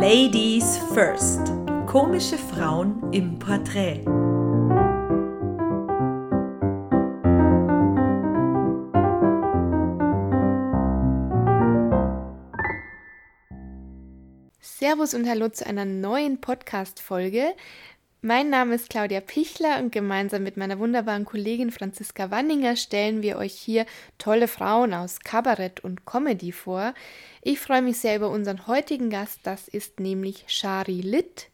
Ladies First. Komische Frauen im Porträt. Servus und Hallo zu einer neuen Podcast-Folge. Mein Name ist Claudia Pichler und gemeinsam mit meiner wunderbaren Kollegin Franziska Wanninger stellen wir euch hier tolle Frauen aus Kabarett und Comedy vor. Ich freue mich sehr über unseren heutigen Gast, das ist nämlich Shari Litt.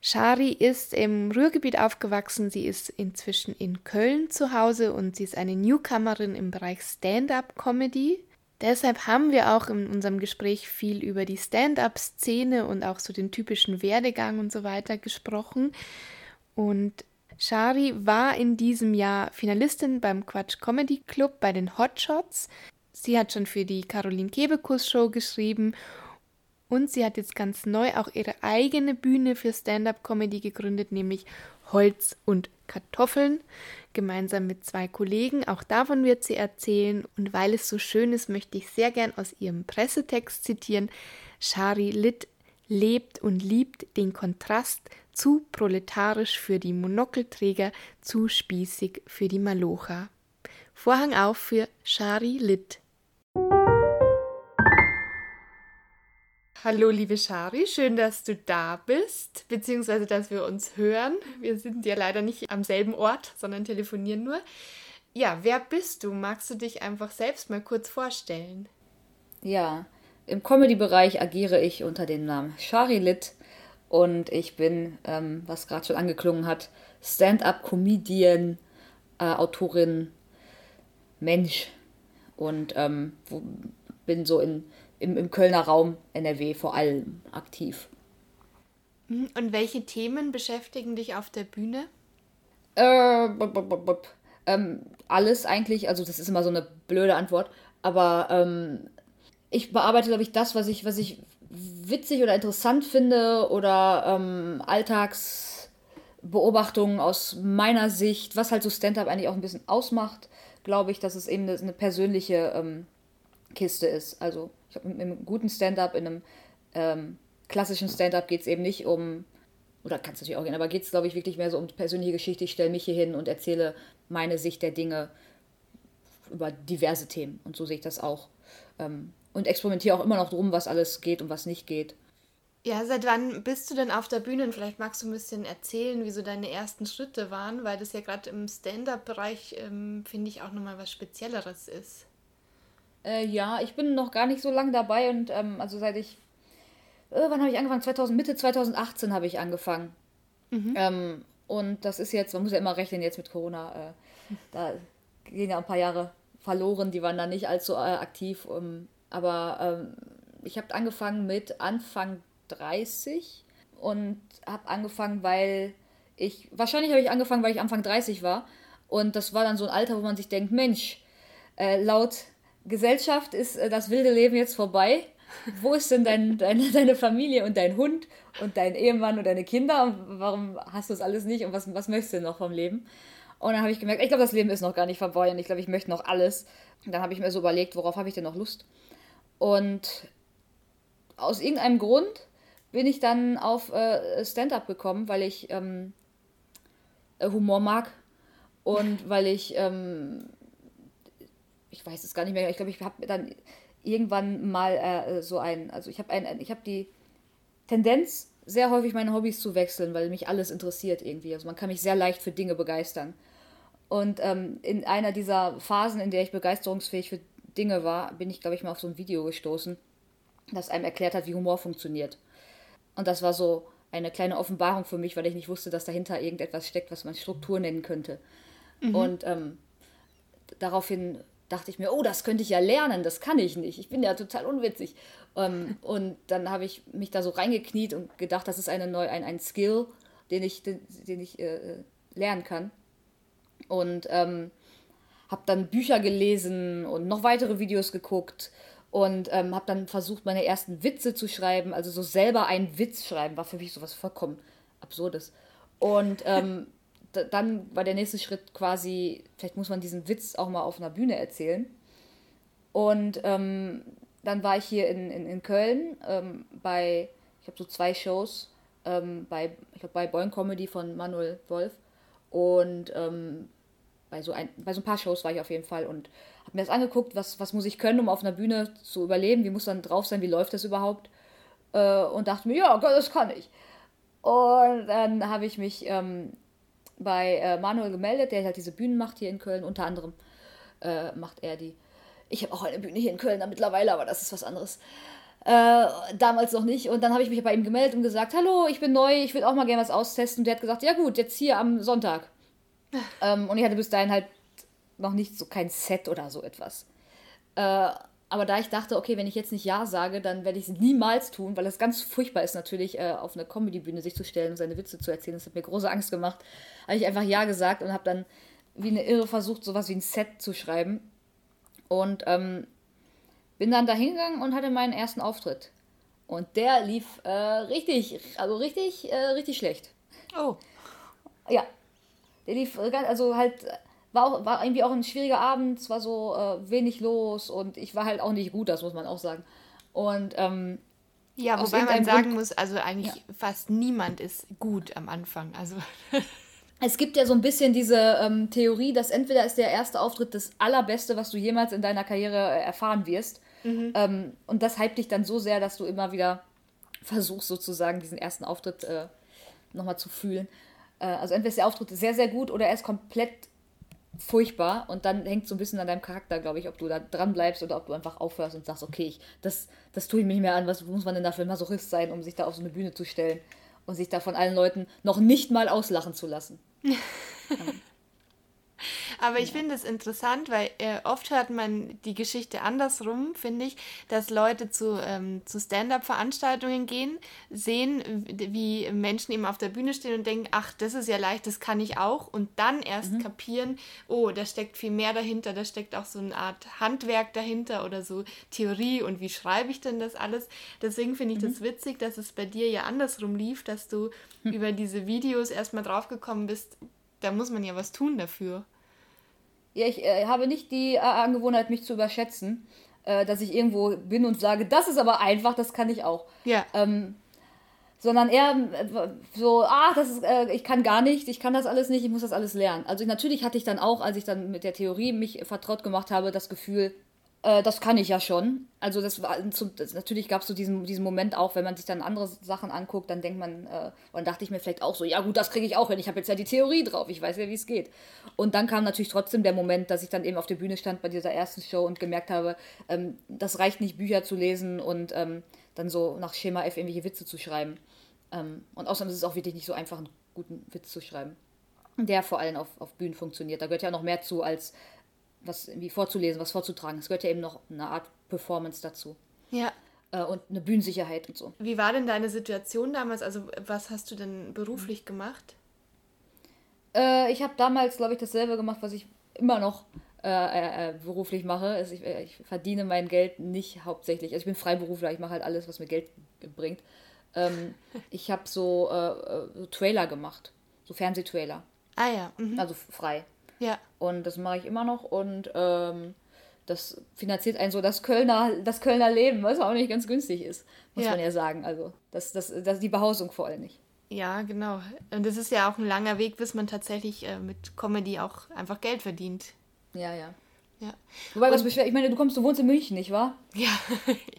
Shari ist im Ruhrgebiet aufgewachsen, sie ist inzwischen in Köln zu Hause und sie ist eine Newcomerin im Bereich Stand-up-Comedy. Deshalb haben wir auch in unserem Gespräch viel über die Stand-up-Szene und auch so den typischen Werdegang und so weiter gesprochen. Und Shari war in diesem Jahr Finalistin beim Quatsch Comedy Club bei den Hotshots. Sie hat schon für die Caroline Kebekus Show geschrieben und sie hat jetzt ganz neu auch ihre eigene Bühne für Stand-up-Comedy gegründet, nämlich Holz und Kartoffeln gemeinsam mit zwei Kollegen. Auch davon wird sie erzählen. Und weil es so schön ist, möchte ich sehr gern aus ihrem Pressetext zitieren. Shari Litt lebt und liebt den Kontrast zu proletarisch für die Monokelträger, zu spießig für die Malocha. Vorhang auf für Shari Litt. Hallo, liebe Shari, schön, dass du da bist, beziehungsweise dass wir uns hören. Wir sind ja leider nicht am selben Ort, sondern telefonieren nur. Ja, wer bist du? Magst du dich einfach selbst mal kurz vorstellen? Ja, im Comedy-Bereich agiere ich unter dem Namen Shari Litt und ich bin, ähm, was gerade schon angeklungen hat, Stand-up-Comedian, äh, Autorin, Mensch und ähm, bin so in im, im Kölner Raum NRW vor allem aktiv. Und welche Themen beschäftigen dich auf der Bühne? Äh, bop, bop, bop, ähm, alles eigentlich, also das ist immer so eine blöde Antwort, aber ähm, ich bearbeite, glaube ich, das, was ich, was ich witzig oder interessant finde oder ähm, Alltagsbeobachtungen aus meiner Sicht, was halt so Stand-up eigentlich auch ein bisschen ausmacht, glaube ich, dass es eben eine, eine persönliche ähm, Kiste ist. Also ich glaube, einem guten Stand-up, in einem ähm, klassischen Stand-up geht es eben nicht um, oder kann es natürlich auch gehen, aber geht es, glaube ich, wirklich mehr so um persönliche Geschichte. Ich stelle mich hier hin und erzähle meine Sicht der Dinge über diverse Themen. Und so sehe ich das auch. Ähm, und experimentiere auch immer noch drum, was alles geht und was nicht geht. Ja, seit wann bist du denn auf der Bühne? Und vielleicht magst du ein bisschen erzählen, wie so deine ersten Schritte waren, weil das ja gerade im Stand-up-Bereich, ähm, finde ich, auch nochmal was Spezielleres ist. Äh, ja, ich bin noch gar nicht so lange dabei und ähm, also seit ich. Äh, wann habe ich angefangen? 2000, Mitte 2018 habe ich angefangen. Mhm. Ähm, und das ist jetzt, man muss ja immer rechnen jetzt mit Corona. Äh, da gehen ja ein paar Jahre verloren, die waren da nicht allzu äh, aktiv. Um, ähm, aber ähm, ich habe angefangen mit Anfang 30 und habe angefangen, weil ich, wahrscheinlich habe ich angefangen, weil ich Anfang 30 war. Und das war dann so ein Alter, wo man sich denkt, Mensch, äh, laut Gesellschaft ist äh, das wilde Leben jetzt vorbei. Wo ist denn dein, deine, deine Familie und dein Hund und dein Ehemann und deine Kinder? Und warum hast du das alles nicht? Und was, was möchtest du noch vom Leben? Und dann habe ich gemerkt, ich glaube, das Leben ist noch gar nicht vorbei und ich glaube, ich möchte noch alles. Und dann habe ich mir so überlegt, worauf habe ich denn noch Lust? Und aus irgendeinem Grund bin ich dann auf äh, Stand-up gekommen, weil ich ähm, äh, Humor mag und weil ich ähm, ich weiß es gar nicht mehr, ich glaube, ich habe dann irgendwann mal äh, so ein, also ich habe ein, ich habe die Tendenz, sehr häufig meine Hobbys zu wechseln, weil mich alles interessiert irgendwie. Also man kann mich sehr leicht für Dinge begeistern. Und ähm, in einer dieser Phasen, in der ich begeisterungsfähig für Dinge war, bin ich, glaube ich, mal auf so ein Video gestoßen, das einem erklärt hat, wie Humor funktioniert. Und das war so eine kleine Offenbarung für mich, weil ich nicht wusste, dass dahinter irgendetwas steckt, was man Struktur nennen könnte. Mhm. Und ähm, daraufhin dachte ich mir, oh, das könnte ich ja lernen, das kann ich nicht. Ich bin ja total unwitzig. Ähm, und dann habe ich mich da so reingekniet und gedacht, das ist eine neu, ein, ein Skill, den ich, den, den ich äh, lernen kann. Und ähm, habe dann Bücher gelesen und noch weitere Videos geguckt und ähm, habe dann versucht, meine ersten Witze zu schreiben. Also so selber einen Witz schreiben war für mich sowas vollkommen Absurdes. Und ähm, dann war der nächste Schritt quasi, vielleicht muss man diesen Witz auch mal auf einer Bühne erzählen. Und ähm, dann war ich hier in, in, in Köln ähm, bei ich habe so zwei Shows ähm, bei, ich glaube, bei Boing Comedy von Manuel Wolf und ähm, bei, so ein, bei so ein paar Shows war ich auf jeden Fall und habe mir das angeguckt, was, was muss ich können, um auf einer Bühne zu überleben, wie muss dann drauf sein, wie läuft das überhaupt äh, und dachte mir, ja, das kann ich. Und dann habe ich mich ähm, bei äh, Manuel gemeldet, der halt diese Bühnen macht hier in Köln, unter anderem äh, macht er die. Ich habe auch eine Bühne hier in Köln mittlerweile, aber das ist was anderes. Äh, damals noch nicht. Und dann habe ich mich bei ihm gemeldet und gesagt, hallo, ich bin neu, ich würde auch mal gerne was austesten. Und der hat gesagt, ja gut, jetzt hier am Sonntag. ähm, und ich hatte bis dahin halt noch nicht so kein Set oder so etwas. Äh, aber da ich dachte, okay, wenn ich jetzt nicht Ja sage, dann werde ich es niemals tun, weil es ganz furchtbar ist, natürlich äh, auf eine Comedy-Bühne sich zu stellen und seine Witze zu erzählen. Das hat mir große Angst gemacht. Habe ich einfach Ja gesagt und habe dann wie eine Irre versucht, sowas wie ein Set zu schreiben. Und ähm, bin dann da hingegangen und hatte meinen ersten Auftritt. Und der lief äh, richtig, also richtig, äh, richtig schlecht. Oh. Ja. Der lief, äh, also halt, war, auch, war irgendwie auch ein schwieriger Abend, es war so äh, wenig los und ich war halt auch nicht gut, das muss man auch sagen. Und, ähm, ja, wobei man sagen Grund, muss, also eigentlich ja. fast niemand ist gut am Anfang. Also. es gibt ja so ein bisschen diese ähm, Theorie, dass entweder ist der erste Auftritt das allerbeste, was du jemals in deiner Karriere äh, erfahren wirst, Mhm. Ähm, und das hypt dich dann so sehr, dass du immer wieder versuchst, sozusagen diesen ersten Auftritt äh, nochmal zu fühlen. Äh, also entweder ist der Auftritt sehr, sehr gut oder er ist komplett furchtbar. Und dann hängt so ein bisschen an deinem Charakter, glaube ich, ob du da dran bleibst oder ob du einfach aufhörst und sagst, okay, ich, das, das tue ich mir nicht mehr an, was muss man denn da für ein Masochist sein, um sich da auf so eine Bühne zu stellen und sich da von allen Leuten noch nicht mal auslachen zu lassen. Aber ich finde es interessant, weil äh, oft hört man die Geschichte andersrum, finde ich, dass Leute zu, ähm, zu Stand-up-Veranstaltungen gehen, sehen, wie Menschen eben auf der Bühne stehen und denken, ach, das ist ja leicht, das kann ich auch. Und dann erst mhm. kapieren, oh, da steckt viel mehr dahinter, da steckt auch so eine Art Handwerk dahinter oder so Theorie und wie schreibe ich denn das alles. Deswegen finde ich mhm. das witzig, dass es bei dir ja andersrum lief, dass du mhm. über diese Videos erstmal draufgekommen bist, da muss man ja was tun dafür. Ja, ich äh, habe nicht die äh, Angewohnheit, mich zu überschätzen, äh, dass ich irgendwo bin und sage, das ist aber einfach, das kann ich auch. Ja. Ähm, sondern eher äh, so, ah, das ist, äh, ich kann gar nicht, ich kann das alles nicht, ich muss das alles lernen. Also natürlich hatte ich dann auch, als ich dann mit der Theorie mich vertraut gemacht habe, das Gefühl, äh, das kann ich ja schon. Also das war das, natürlich gab es so diesen, diesen Moment auch, wenn man sich dann andere Sachen anguckt, dann denkt man, äh, dann dachte ich mir vielleicht auch so, ja gut, das kriege ich auch hin, ich habe jetzt ja die Theorie drauf, ich weiß ja, wie es geht. Und dann kam natürlich trotzdem der Moment, dass ich dann eben auf der Bühne stand bei dieser ersten Show und gemerkt habe, ähm, das reicht nicht, Bücher zu lesen und ähm, dann so nach Schema F irgendwelche Witze zu schreiben. Ähm, und außerdem ist es auch wirklich nicht so einfach, einen guten Witz zu schreiben der vor allem auf, auf Bühnen funktioniert. Da gehört ja noch mehr zu, als was irgendwie vorzulesen, was vorzutragen. Es gehört ja eben noch eine Art Performance dazu. Ja. Äh, und eine Bühnensicherheit und so. Wie war denn deine Situation damals? Also, was hast du denn beruflich gemacht? Äh, ich habe damals, glaube ich, dasselbe gemacht, was ich immer noch äh, äh, äh beruflich mache. Also ich, äh, ich, verdiene mein Geld nicht hauptsächlich. Also ich bin Freiberufler, ich mache halt alles, was mir Geld bringt. Ähm, ich habe so, so, Trailer gemacht, so Fernsehtrailer. Ah ja. Mhm. Also frei. Ja. Und das mache ich immer noch und ähm, das finanziert einen so das Kölner, das Kölner Leben, was auch nicht ganz günstig ist, muss ja. man ja sagen. Also das, das, das, die Behausung vor allem nicht. Ja, genau. Und es ist ja auch ein langer Weg, bis man tatsächlich äh, mit Comedy auch einfach Geld verdient. Ja, ja. Ja. Wobei, was beschwer, ich meine, du kommst, du wohnst in München, nicht wahr? Ja.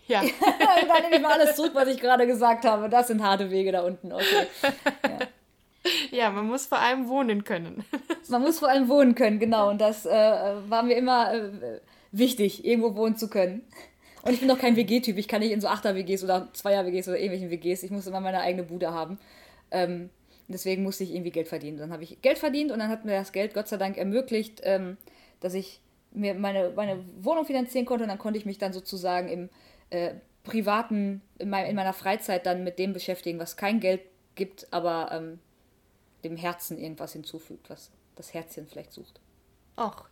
ja. Dann nehme ich mal alles zurück, was ich gerade gesagt habe. Das sind harte Wege da unten. Okay. Ja. Ja, man muss vor allem wohnen können. man muss vor allem wohnen können, genau. Und das äh, war mir immer äh, wichtig, irgendwo wohnen zu können. Und ich bin doch kein WG-Typ. Ich kann nicht in so Achter-WGs oder Zweier-WGs oder irgendwelchen WGs. Ich muss immer meine eigene Bude haben. Ähm, deswegen musste ich irgendwie Geld verdienen. Dann habe ich Geld verdient und dann hat mir das Geld Gott sei Dank ermöglicht, ähm, dass ich mir meine, meine Wohnung finanzieren konnte. Und dann konnte ich mich dann sozusagen im äh, privaten, in, mein, in, meiner Freizeit dann mit dem beschäftigen, was kein Geld gibt, aber ähm, dem Herzen irgendwas hinzufügt, was das Herzchen vielleicht sucht. Ach.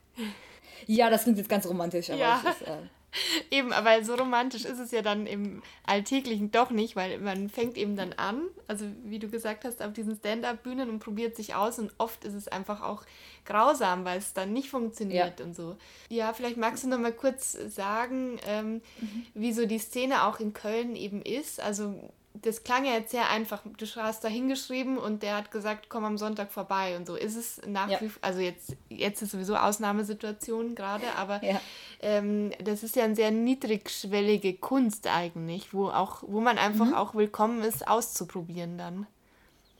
Ja, das klingt jetzt ganz romantisch, aber ja. es ist. Äh, Eben, aber so romantisch ist es ja dann im Alltäglichen doch nicht, weil man fängt eben dann an, also wie du gesagt hast, auf diesen Stand-up-Bühnen und probiert sich aus und oft ist es einfach auch grausam, weil es dann nicht funktioniert ja. und so. Ja, vielleicht magst du noch mal kurz sagen, ähm, mhm. wie so die Szene auch in Köln eben ist. Also das klang ja jetzt sehr einfach. Du hast da hingeschrieben und der hat gesagt, komm am Sonntag vorbei und so ist es nach ja. wie vor, also jetzt, jetzt ist sowieso Ausnahmesituation gerade, aber ja. ähm, das ist ja eine sehr niedrigschwellige Kunst eigentlich, wo auch, wo man einfach mhm. auch willkommen ist, auszuprobieren dann.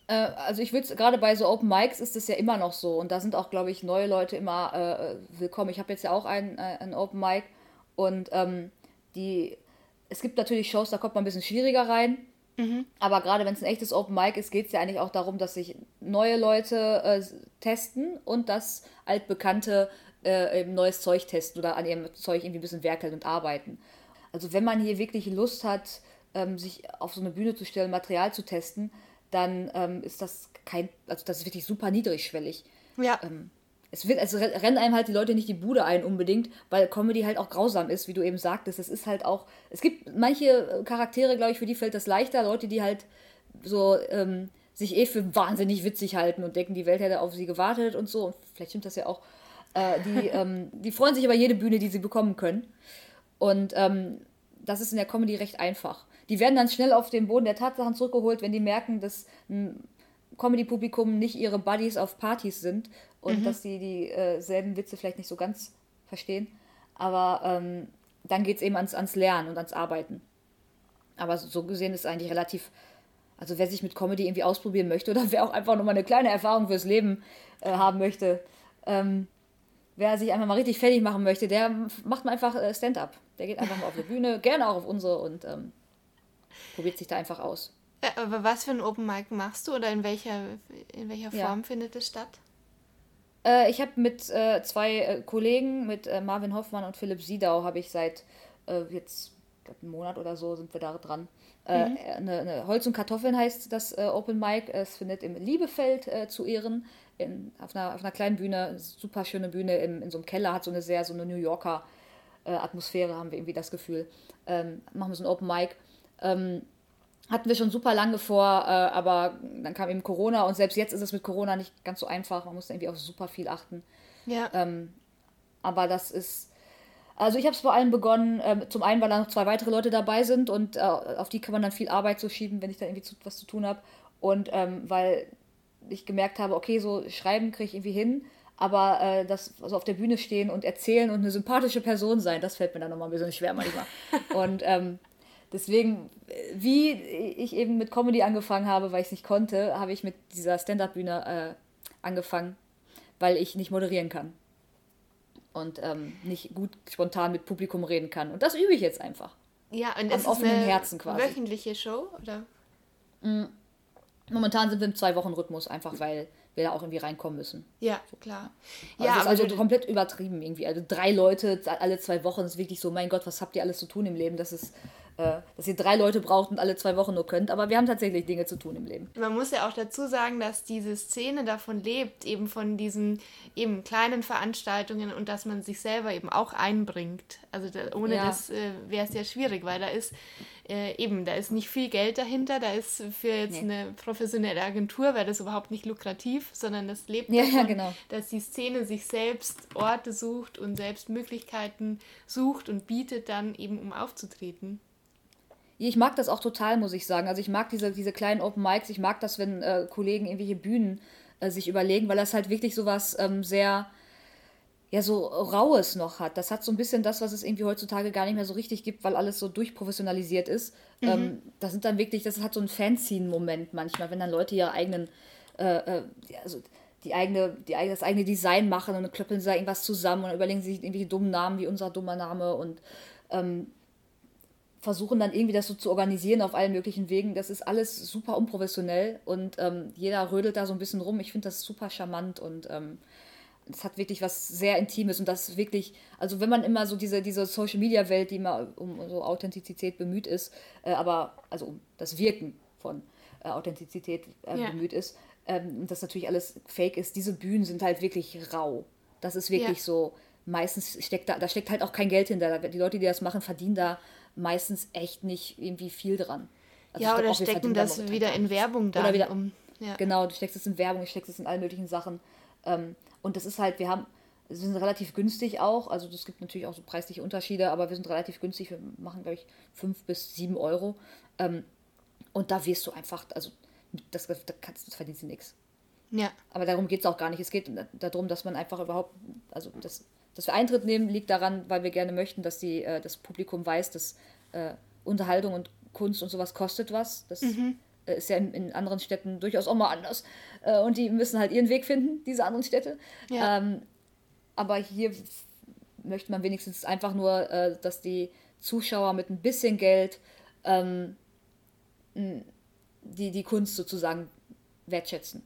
Äh, also ich würde gerade bei so Open Mics ist es ja immer noch so und da sind auch, glaube ich, neue Leute immer äh, willkommen. Ich habe jetzt ja auch ein, äh, ein Open Mic und ähm, die es gibt natürlich Shows, da kommt man ein bisschen schwieriger rein. Mhm. Aber gerade wenn es ein echtes Open Mic ist, geht es ja eigentlich auch darum, dass sich neue Leute äh, testen und dass altbekannte äh, eben neues Zeug testen oder an ihrem Zeug irgendwie ein bisschen werkeln und arbeiten. Also wenn man hier wirklich Lust hat, ähm, sich auf so eine Bühne zu stellen, Material zu testen, dann ähm, ist das kein, also das ist wirklich super niedrigschwellig. Ja. Ähm, es wird, also rennen einem halt die Leute nicht die Bude ein unbedingt, weil Comedy halt auch grausam ist, wie du eben sagtest. Es ist halt auch, es gibt manche äh, Charaktere, glaube ich, für die fällt das leichter. Leute, die halt so ähm, sich eh für wahnsinnig witzig halten und denken, die Welt hätte auf sie gewartet und so. Und vielleicht stimmt das ja auch. Äh, die, ähm, die freuen sich über jede Bühne, die sie bekommen können. Und ähm, das ist in der Comedy recht einfach. Die werden dann schnell auf den Boden der Tatsachen zurückgeholt, wenn die merken, dass ein Comedy-Publikum nicht ihre Buddies auf Partys sind und mhm. dass die dieselben äh, Witze vielleicht nicht so ganz verstehen. Aber ähm, dann geht es eben ans, ans Lernen und ans Arbeiten. Aber so gesehen ist es eigentlich relativ, also wer sich mit Comedy irgendwie ausprobieren möchte oder wer auch einfach nur mal eine kleine Erfahrung fürs Leben äh, haben möchte, ähm, wer sich einfach mal richtig fertig machen möchte, der macht mal einfach äh, Stand-up. Der geht einfach mal auf die Bühne, gerne auch auf unsere und ähm, probiert sich da einfach aus. Aber was für ein Open Mic machst du oder in welcher, in welcher Form ja. findet es statt? Äh, ich habe mit äh, zwei äh, Kollegen, mit äh, Marvin Hoffmann und Philipp Siedau, habe ich seit äh, jetzt glaub, einem Monat oder so sind wir da dran. Mhm. Eine, eine, Holz und Kartoffeln heißt das Open Mic. Es findet im Liebefeld zu Ehren in, auf, einer, auf einer kleinen Bühne, super schöne Bühne in, in so einem Keller, hat so eine sehr so eine New Yorker Atmosphäre, haben wir irgendwie das Gefühl. Ähm, machen wir so ein Open Mic. Ähm, hatten wir schon super lange vor, äh, aber dann kam eben Corona und selbst jetzt ist es mit Corona nicht ganz so einfach. Man muss irgendwie auf super viel achten. Ja. Ähm, aber das ist. Also ich habe es vor allem begonnen, äh, zum einen, weil da noch zwei weitere Leute dabei sind und äh, auf die kann man dann viel Arbeit so schieben, wenn ich da irgendwie zu, was zu tun habe. Und ähm, weil ich gemerkt habe, okay, so schreiben kriege ich irgendwie hin, aber äh, das also auf der Bühne stehen und erzählen und eine sympathische Person sein, das fällt mir dann nochmal ein bisschen schwer manchmal. und ähm, Deswegen, wie ich eben mit Comedy angefangen habe, weil ich es nicht konnte, habe ich mit dieser Stand-up-Bühne äh, angefangen, weil ich nicht moderieren kann. Und ähm, nicht gut spontan mit Publikum reden kann. Und das übe ich jetzt einfach. Ja, und ist offenen eine Herzen quasi. wöchentliche Show, oder? Mm. Momentan sind wir im Zwei-Wochen-Rhythmus, einfach weil wir da auch irgendwie reinkommen müssen. Ja, so. klar. Also ja, das ist also komplett übertrieben irgendwie. Also drei Leute alle zwei Wochen ist wirklich so, mein Gott, was habt ihr alles zu tun im Leben? Das ist dass ihr drei Leute braucht und alle zwei Wochen nur könnt. Aber wir haben tatsächlich Dinge zu tun im Leben. Man muss ja auch dazu sagen, dass diese Szene davon lebt, eben von diesen eben kleinen Veranstaltungen und dass man sich selber eben auch einbringt. Also da, ohne ja. das äh, wäre es ja schwierig, weil da ist äh, eben, da ist nicht viel Geld dahinter, da ist für jetzt nee. eine professionelle Agentur, wäre das überhaupt nicht lukrativ, sondern das lebt ja, davon, ja, genau. dass die Szene sich selbst Orte sucht und selbst Möglichkeiten sucht und bietet dann eben, um aufzutreten. Ich mag das auch total, muss ich sagen. Also ich mag diese, diese kleinen Open Mics, ich mag das, wenn äh, Kollegen irgendwelche Bühnen äh, sich überlegen, weil das halt wirklich so was ähm, sehr, ja, so Raues noch hat. Das hat so ein bisschen das, was es irgendwie heutzutage gar nicht mehr so richtig gibt, weil alles so durchprofessionalisiert ist. Mhm. Ähm, das sind dann wirklich, das hat so einen Fanzine-Moment manchmal, wenn dann Leute ihre eigenen, äh, äh also die eigene, die, das eigene Design machen und dann klöppeln sie da irgendwas zusammen und überlegen sich irgendwelche dummen Namen wie unser dummer Name und ähm, versuchen dann irgendwie das so zu organisieren auf allen möglichen Wegen. Das ist alles super unprofessionell und ähm, jeder rödelt da so ein bisschen rum. Ich finde das super charmant und ähm, es hat wirklich was sehr Intimes und das wirklich, also wenn man immer so diese, diese Social Media Welt, die immer um so Authentizität bemüht ist, äh, aber also um das Wirken von äh, Authentizität äh, ja. bemüht ist, ähm, und das natürlich alles fake ist, diese Bühnen sind halt wirklich rau. Das ist wirklich ja. so, meistens steckt da, da steckt halt auch kein Geld hinter. Die Leute, die das machen, verdienen da meistens echt nicht irgendwie viel dran. Also ja, oder stecken das wieder in Werbung da. Oder wieder, um, ja. Genau, du steckst es in Werbung, du steckst es in allen möglichen Sachen. Ähm, und das ist halt, wir haben, wir sind relativ günstig auch, also es gibt natürlich auch so preisliche Unterschiede, aber wir sind relativ günstig, wir machen, glaube ich, fünf bis sieben Euro. Ähm, Und da wirst du einfach, also das, da kannst das verdienst du nichts. Ja. Aber darum geht es auch gar nicht. Es geht darum, dass man einfach überhaupt, also das, dass wir Eintritt nehmen, liegt daran, weil wir gerne möchten, dass die, äh, das Publikum weiß, dass äh, Unterhaltung und Kunst und sowas kostet was. Das mhm. äh, ist ja in, in, anderen Städten durchaus auch mal anders. Äh, und die müssen halt ihren Weg finden, diese anderen Städte. Ja. Ähm, aber hier möchte man wenigstens einfach nur, äh, dass die Zuschauer mit ein bisschen Geld ähm, die, die Kunst sozusagen wertschätzen.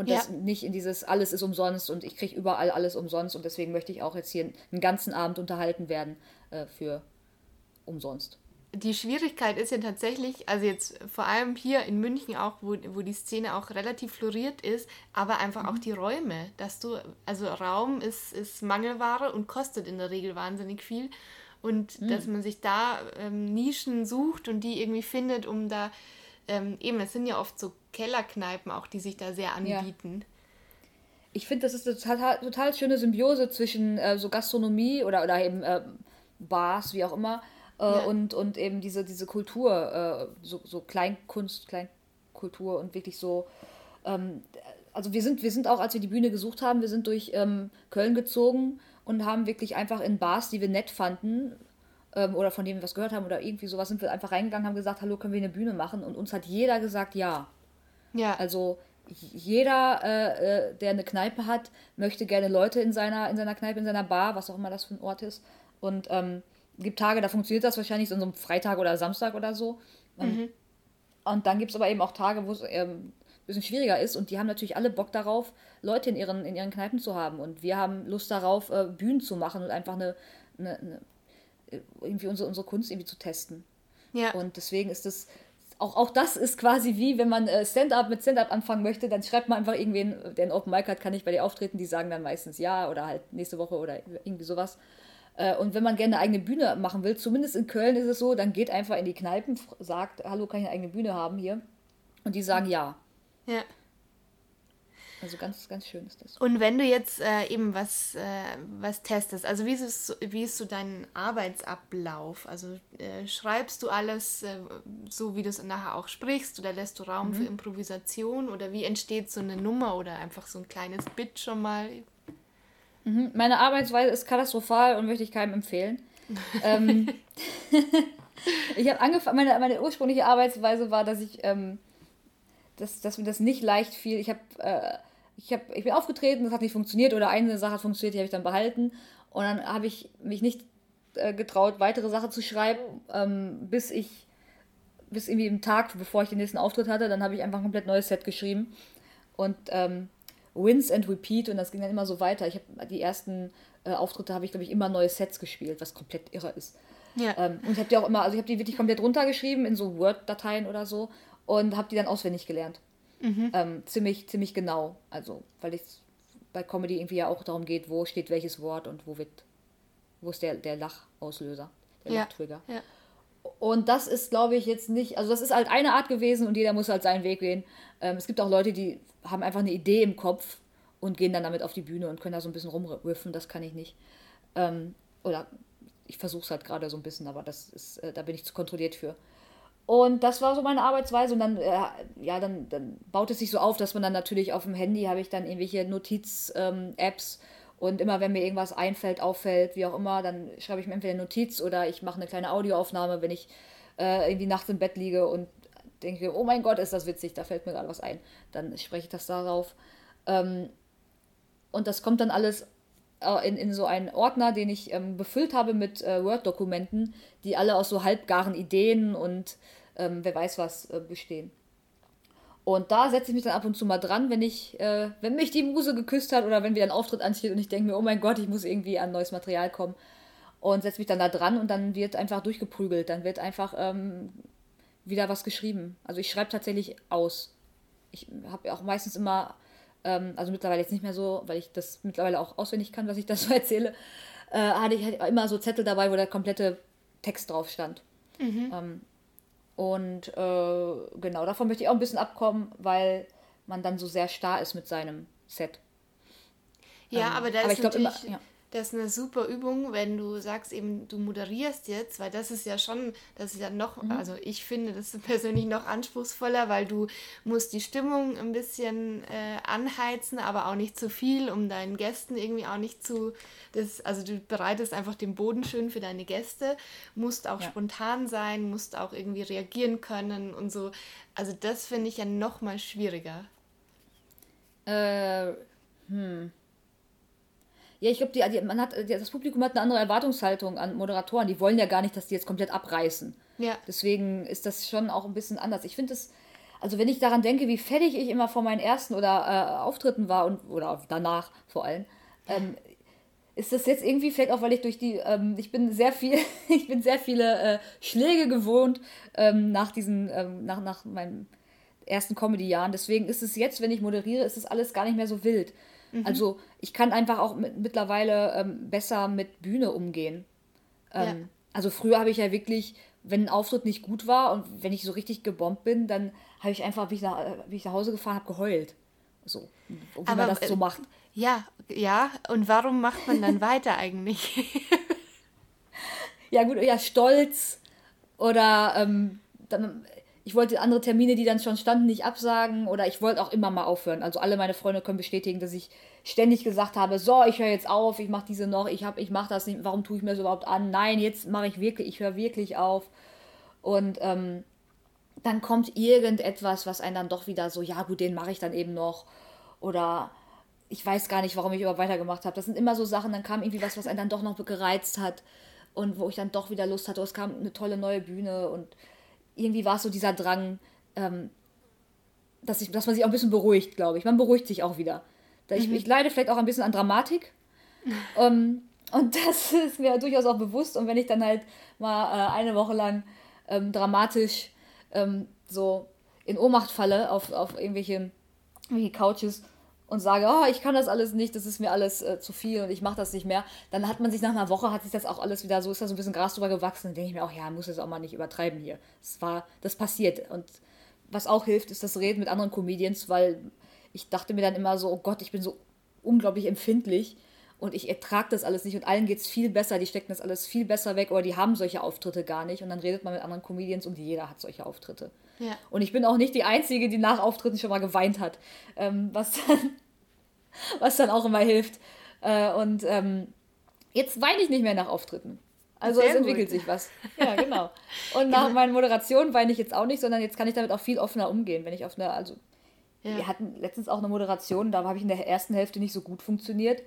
Und das ja. nicht in dieses alles ist umsonst und ich kriege überall alles umsonst und deswegen möchte ich auch jetzt hier einen ganzen Abend unterhalten werden äh, für umsonst. Die Schwierigkeit ist ja tatsächlich, also jetzt vor allem hier in München auch, wo, wo die Szene auch relativ floriert ist, aber einfach mhm. auch die Räume, dass du, also Raum ist, ist Mangelware und kostet in der Regel wahnsinnig viel und mhm. dass man sich da ähm, Nischen sucht und die irgendwie findet, um da ähm, eben, es sind ja oft so Kellerkneipen auch, die sich da sehr anbieten. Ja. Ich finde, das ist eine total, total schöne Symbiose zwischen äh, so Gastronomie oder, oder eben äh, Bars, wie auch immer, äh, ja. und, und eben diese, diese Kultur, äh, so, so Kleinkunst, Kleinkultur und wirklich so. Ähm, also wir sind, wir sind auch, als wir die Bühne gesucht haben, wir sind durch ähm, Köln gezogen und haben wirklich einfach in Bars, die wir nett fanden, ähm, oder von denen wir was gehört haben oder irgendwie sowas, sind wir einfach reingegangen, haben gesagt, hallo, können wir eine Bühne machen? Und uns hat jeder gesagt, ja. Ja. Also jeder, äh, äh, der eine Kneipe hat, möchte gerne Leute in seiner, in seiner Kneipe, in seiner Bar, was auch immer das für ein Ort ist. Und ähm, gibt Tage, da funktioniert das wahrscheinlich so einem Freitag oder Samstag oder so. Und, mhm. und dann gibt es aber eben auch Tage, wo es ähm, ein bisschen schwieriger ist und die haben natürlich alle Bock darauf, Leute in ihren, in ihren Kneipen zu haben. Und wir haben Lust darauf, äh, Bühnen zu machen und einfach eine, eine, eine irgendwie unsere, unsere Kunst irgendwie zu testen. Ja. Und deswegen ist das, auch, auch das ist quasi wie, wenn man äh, Stand-up mit Stand-up anfangen möchte, dann schreibt man einfach irgendwen, der ein Open Mic hat, kann ich bei dir auftreten, die sagen dann meistens ja oder halt nächste Woche oder irgendwie sowas. Äh, und wenn man gerne eine eigene Bühne machen will, zumindest in Köln ist es so, dann geht einfach in die Kneipen, sagt, hallo, kann ich eine eigene Bühne haben hier? Und die sagen ja. Ja. Also ganz, ganz schön ist das. Und wenn du jetzt äh, eben was, äh, was testest, also wie ist, es, wie ist so dein Arbeitsablauf? Also äh, schreibst du alles äh, so, wie du es nachher auch sprichst oder lässt du Raum mhm. für Improvisation oder wie entsteht so eine Nummer oder einfach so ein kleines Bit schon mal? Mhm. Meine Arbeitsweise ist katastrophal und möchte ich keinem empfehlen. ähm, ich habe angefangen, meine, meine ursprüngliche Arbeitsweise war, dass ich, ähm, dass, dass mir das nicht leicht fiel. Ich habe äh, ich, hab, ich bin aufgetreten, das hat nicht funktioniert oder eine Sache hat funktioniert, die habe ich dann behalten. Und dann habe ich mich nicht äh, getraut, weitere Sachen zu schreiben, ähm, bis ich, bis irgendwie im Tag, bevor ich den nächsten Auftritt hatte, dann habe ich einfach ein komplett neues Set geschrieben. Und ähm, Wins and Repeat und das ging dann immer so weiter. Ich habe die ersten äh, Auftritte habe ich, glaube ich, immer neue Sets gespielt, was komplett irre ist. Ja. Ähm, und ich habe die auch immer, also ich habe die wirklich komplett runtergeschrieben in so Word-Dateien oder so und habe die dann auswendig gelernt. Mhm. Ähm, ziemlich, ziemlich genau. Also, weil es bei Comedy irgendwie ja auch darum geht, wo steht welches Wort und wo wird, wo ist der, der Lachauslöser, der ja. Lachtrigger. Ja. Und das ist, glaube ich, jetzt nicht, also das ist halt eine Art gewesen und jeder muss halt seinen Weg gehen. Ähm, es gibt auch Leute, die haben einfach eine Idee im Kopf und gehen dann damit auf die Bühne und können da so ein bisschen rumriffen, das kann ich nicht. Ähm, oder ich versuche es halt gerade so ein bisschen, aber das ist, äh, da bin ich zu kontrolliert für. Und das war so meine Arbeitsweise. Und dann, äh, ja, dann, dann baut es sich so auf, dass man dann natürlich auf dem Handy habe ich dann irgendwelche Notiz-Apps. Ähm, und immer wenn mir irgendwas einfällt, auffällt, wie auch immer, dann schreibe ich mir entweder eine Notiz oder ich mache eine kleine Audioaufnahme, wenn ich äh, irgendwie nachts im Bett liege und denke, oh mein Gott, ist das witzig, da fällt mir gerade was ein. Dann spreche ich das darauf. Ähm, und das kommt dann alles äh, in, in so einen Ordner, den ich ähm, befüllt habe mit äh, Word-Dokumenten, die alle aus so halbgaren Ideen und ähm, wer weiß was äh, bestehen. Und da setze ich mich dann ab und zu mal dran, wenn ich, äh, wenn mich die Muse geküsst hat oder wenn wieder ein Auftritt ansteht und ich denke mir, oh mein Gott, ich muss irgendwie an neues Material kommen. Und setze mich dann da dran und dann wird einfach durchgeprügelt. Dann wird einfach ähm, wieder was geschrieben. Also ich schreibe tatsächlich aus. Ich habe auch meistens immer, ähm, also mittlerweile jetzt nicht mehr so, weil ich das mittlerweile auch auswendig kann, was ich da so erzähle, äh, hatte ich halt immer so Zettel dabei, wo der komplette Text drauf stand. Mhm. Ähm, und äh, genau, davon möchte ich auch ein bisschen abkommen, weil man dann so sehr starr ist mit seinem Set. Ja, ähm, aber da aber ist natürlich, immer, ja. Das ist eine super Übung, wenn du sagst eben, du moderierst jetzt, weil das ist ja schon, das ist ja noch, mhm. also ich finde das persönlich noch anspruchsvoller, weil du musst die Stimmung ein bisschen äh, anheizen, aber auch nicht zu viel, um deinen Gästen irgendwie auch nicht zu, das, also du bereitest einfach den Boden schön für deine Gäste, musst auch ja. spontan sein, musst auch irgendwie reagieren können und so. Also das finde ich ja noch mal schwieriger. Äh, hm. Ja, ich glaube, die, die, man hat, das Publikum hat eine andere Erwartungshaltung an Moderatoren. Die wollen ja gar nicht, dass die jetzt komplett abreißen. Ja. Deswegen ist das schon auch ein bisschen anders. Ich finde es, also wenn ich daran denke, wie fertig ich immer vor meinen ersten oder äh, Auftritten war und oder danach vor allem, ähm, ist das jetzt irgendwie vielleicht auch, weil ich durch die, ähm, ich bin sehr viel, ich bin sehr viele äh, Schläge gewohnt ähm, nach diesen, ähm, nach, nach meinen ersten Comedy-Jahren. Deswegen ist es jetzt, wenn ich moderiere, ist es alles gar nicht mehr so wild. Mhm. Also ich kann einfach auch mit, mittlerweile ähm, besser mit Bühne umgehen. Ähm, ja. Also früher habe ich ja wirklich, wenn ein Auftritt nicht gut war und wenn ich so richtig gebombt bin, dann habe ich einfach, wie ich, nach, wie ich nach Hause gefahren habe, geheult. So, wie Aber, man das so äh, macht. Ja, ja. Und warum macht man dann weiter eigentlich? ja gut, ja, Stolz oder ähm, dann, ich wollte andere Termine, die dann schon standen, nicht absagen oder ich wollte auch immer mal aufhören. Also alle meine Freunde können bestätigen, dass ich ständig gesagt habe, so, ich höre jetzt auf, ich mache diese noch, ich ich mache das nicht, warum tue ich mir das überhaupt an? Nein, jetzt mache ich wirklich, ich höre wirklich auf. Und ähm, dann kommt irgendetwas, was einen dann doch wieder so, ja gut, den mache ich dann eben noch. Oder ich weiß gar nicht, warum ich überhaupt weitergemacht habe. Das sind immer so Sachen, dann kam irgendwie was, was einen dann doch noch gereizt hat und wo ich dann doch wieder Lust hatte. Es kam eine tolle neue Bühne und irgendwie war es so dieser Drang, ähm, dass, ich, dass man sich auch ein bisschen beruhigt, glaube ich. Man beruhigt sich auch wieder. Ich, mhm. ich leide vielleicht auch ein bisschen an Dramatik. ähm, und das ist mir durchaus auch bewusst. Und wenn ich dann halt mal äh, eine Woche lang ähm, dramatisch ähm, so in Ohnmacht falle auf, auf irgendwelche, irgendwelche Couches und sage, oh, ich kann das alles nicht, das ist mir alles äh, zu viel und ich mache das nicht mehr, dann hat man sich nach einer Woche, hat sich das auch alles wieder so, ist da so ein bisschen Gras drüber gewachsen. Dann denke ich mir auch, ja, muss es auch mal nicht übertreiben hier. Das war, das passiert. Und was auch hilft, ist das Reden mit anderen Comedians, weil ich dachte mir dann immer so, oh Gott, ich bin so unglaublich empfindlich und ich ertrage das alles nicht und allen geht es viel besser, die stecken das alles viel besser weg oder die haben solche Auftritte gar nicht und dann redet man mit anderen Comedians und jeder hat solche Auftritte. Ja. Und ich bin auch nicht die Einzige, die nach Auftritten schon mal geweint hat, ähm, was, dann, was dann auch immer hilft. Äh, und ähm, jetzt weine ich nicht mehr nach Auftritten. Also Sehr es entwickelt gut. sich was. Ja, genau. Und nach genau. meinen Moderationen weine ich jetzt auch nicht, sondern jetzt kann ich damit auch viel offener umgehen, wenn ich auf eine, also ja. wir hatten letztens auch eine Moderation, da habe ich in der ersten Hälfte nicht so gut funktioniert.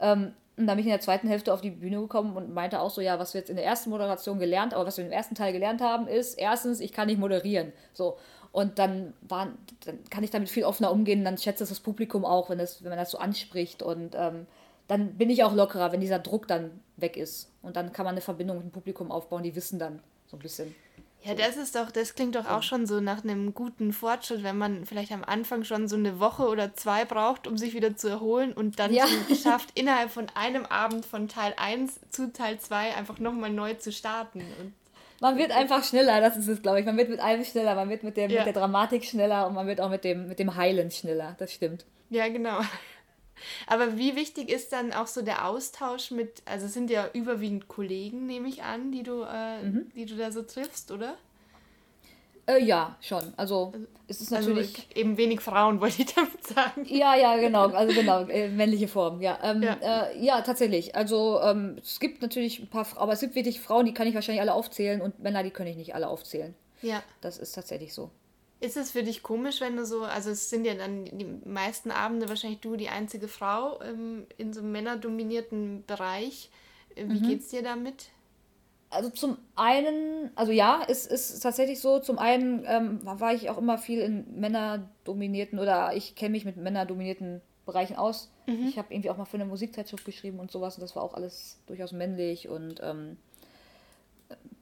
Ähm, und dann bin ich in der zweiten Hälfte auf die Bühne gekommen und meinte auch so, ja, was wir jetzt in der ersten Moderation gelernt, aber was wir im ersten Teil gelernt haben, ist, erstens, ich kann nicht moderieren. So. Und dann, waren, dann kann ich damit viel offener umgehen, dann schätzt das das Publikum auch, wenn, das, wenn man das so anspricht. Und ähm, dann bin ich auch lockerer, wenn dieser Druck dann weg ist. Und dann kann man eine Verbindung mit dem Publikum aufbauen, die wissen dann so ein bisschen, ja, das ist doch, das klingt doch auch schon so nach einem guten Fortschritt, wenn man vielleicht am Anfang schon so eine Woche oder zwei braucht, um sich wieder zu erholen und dann ja. schafft, innerhalb von einem Abend von Teil 1 zu Teil 2 einfach nochmal neu zu starten. Und man wird einfach schneller, das ist es, glaube ich. Man wird mit allem schneller, man wird mit, dem, ja. mit der Dramatik schneller und man wird auch mit dem, mit dem Heilen schneller, das stimmt. Ja, genau. Aber wie wichtig ist dann auch so der Austausch mit, also es sind ja überwiegend Kollegen, nehme ich an, die du, äh, mhm. die du da so triffst, oder? Äh, ja, schon. Also, also es ist also natürlich. Also eben wenig Frauen, wollte ich damit sagen. Ja, ja, genau. Also genau, äh, männliche Form, ja. Ähm, ja. Äh, ja. tatsächlich. Also ähm, es gibt natürlich ein paar, aber es gibt wirklich Frauen, die kann ich wahrscheinlich alle aufzählen und Männer, die kann ich nicht alle aufzählen. Ja. Das ist tatsächlich so. Ist es für dich komisch, wenn du so, also es sind ja dann die meisten Abende wahrscheinlich du die einzige Frau ähm, in so einem männerdominierten Bereich. Äh, wie mhm. geht's dir damit? Also zum einen, also ja, es ist tatsächlich so, zum einen ähm, war ich auch immer viel in männerdominierten oder ich kenne mich mit männerdominierten Bereichen aus. Mhm. Ich habe irgendwie auch mal für eine Musikzeitschrift geschrieben und sowas und das war auch alles durchaus männlich und ähm,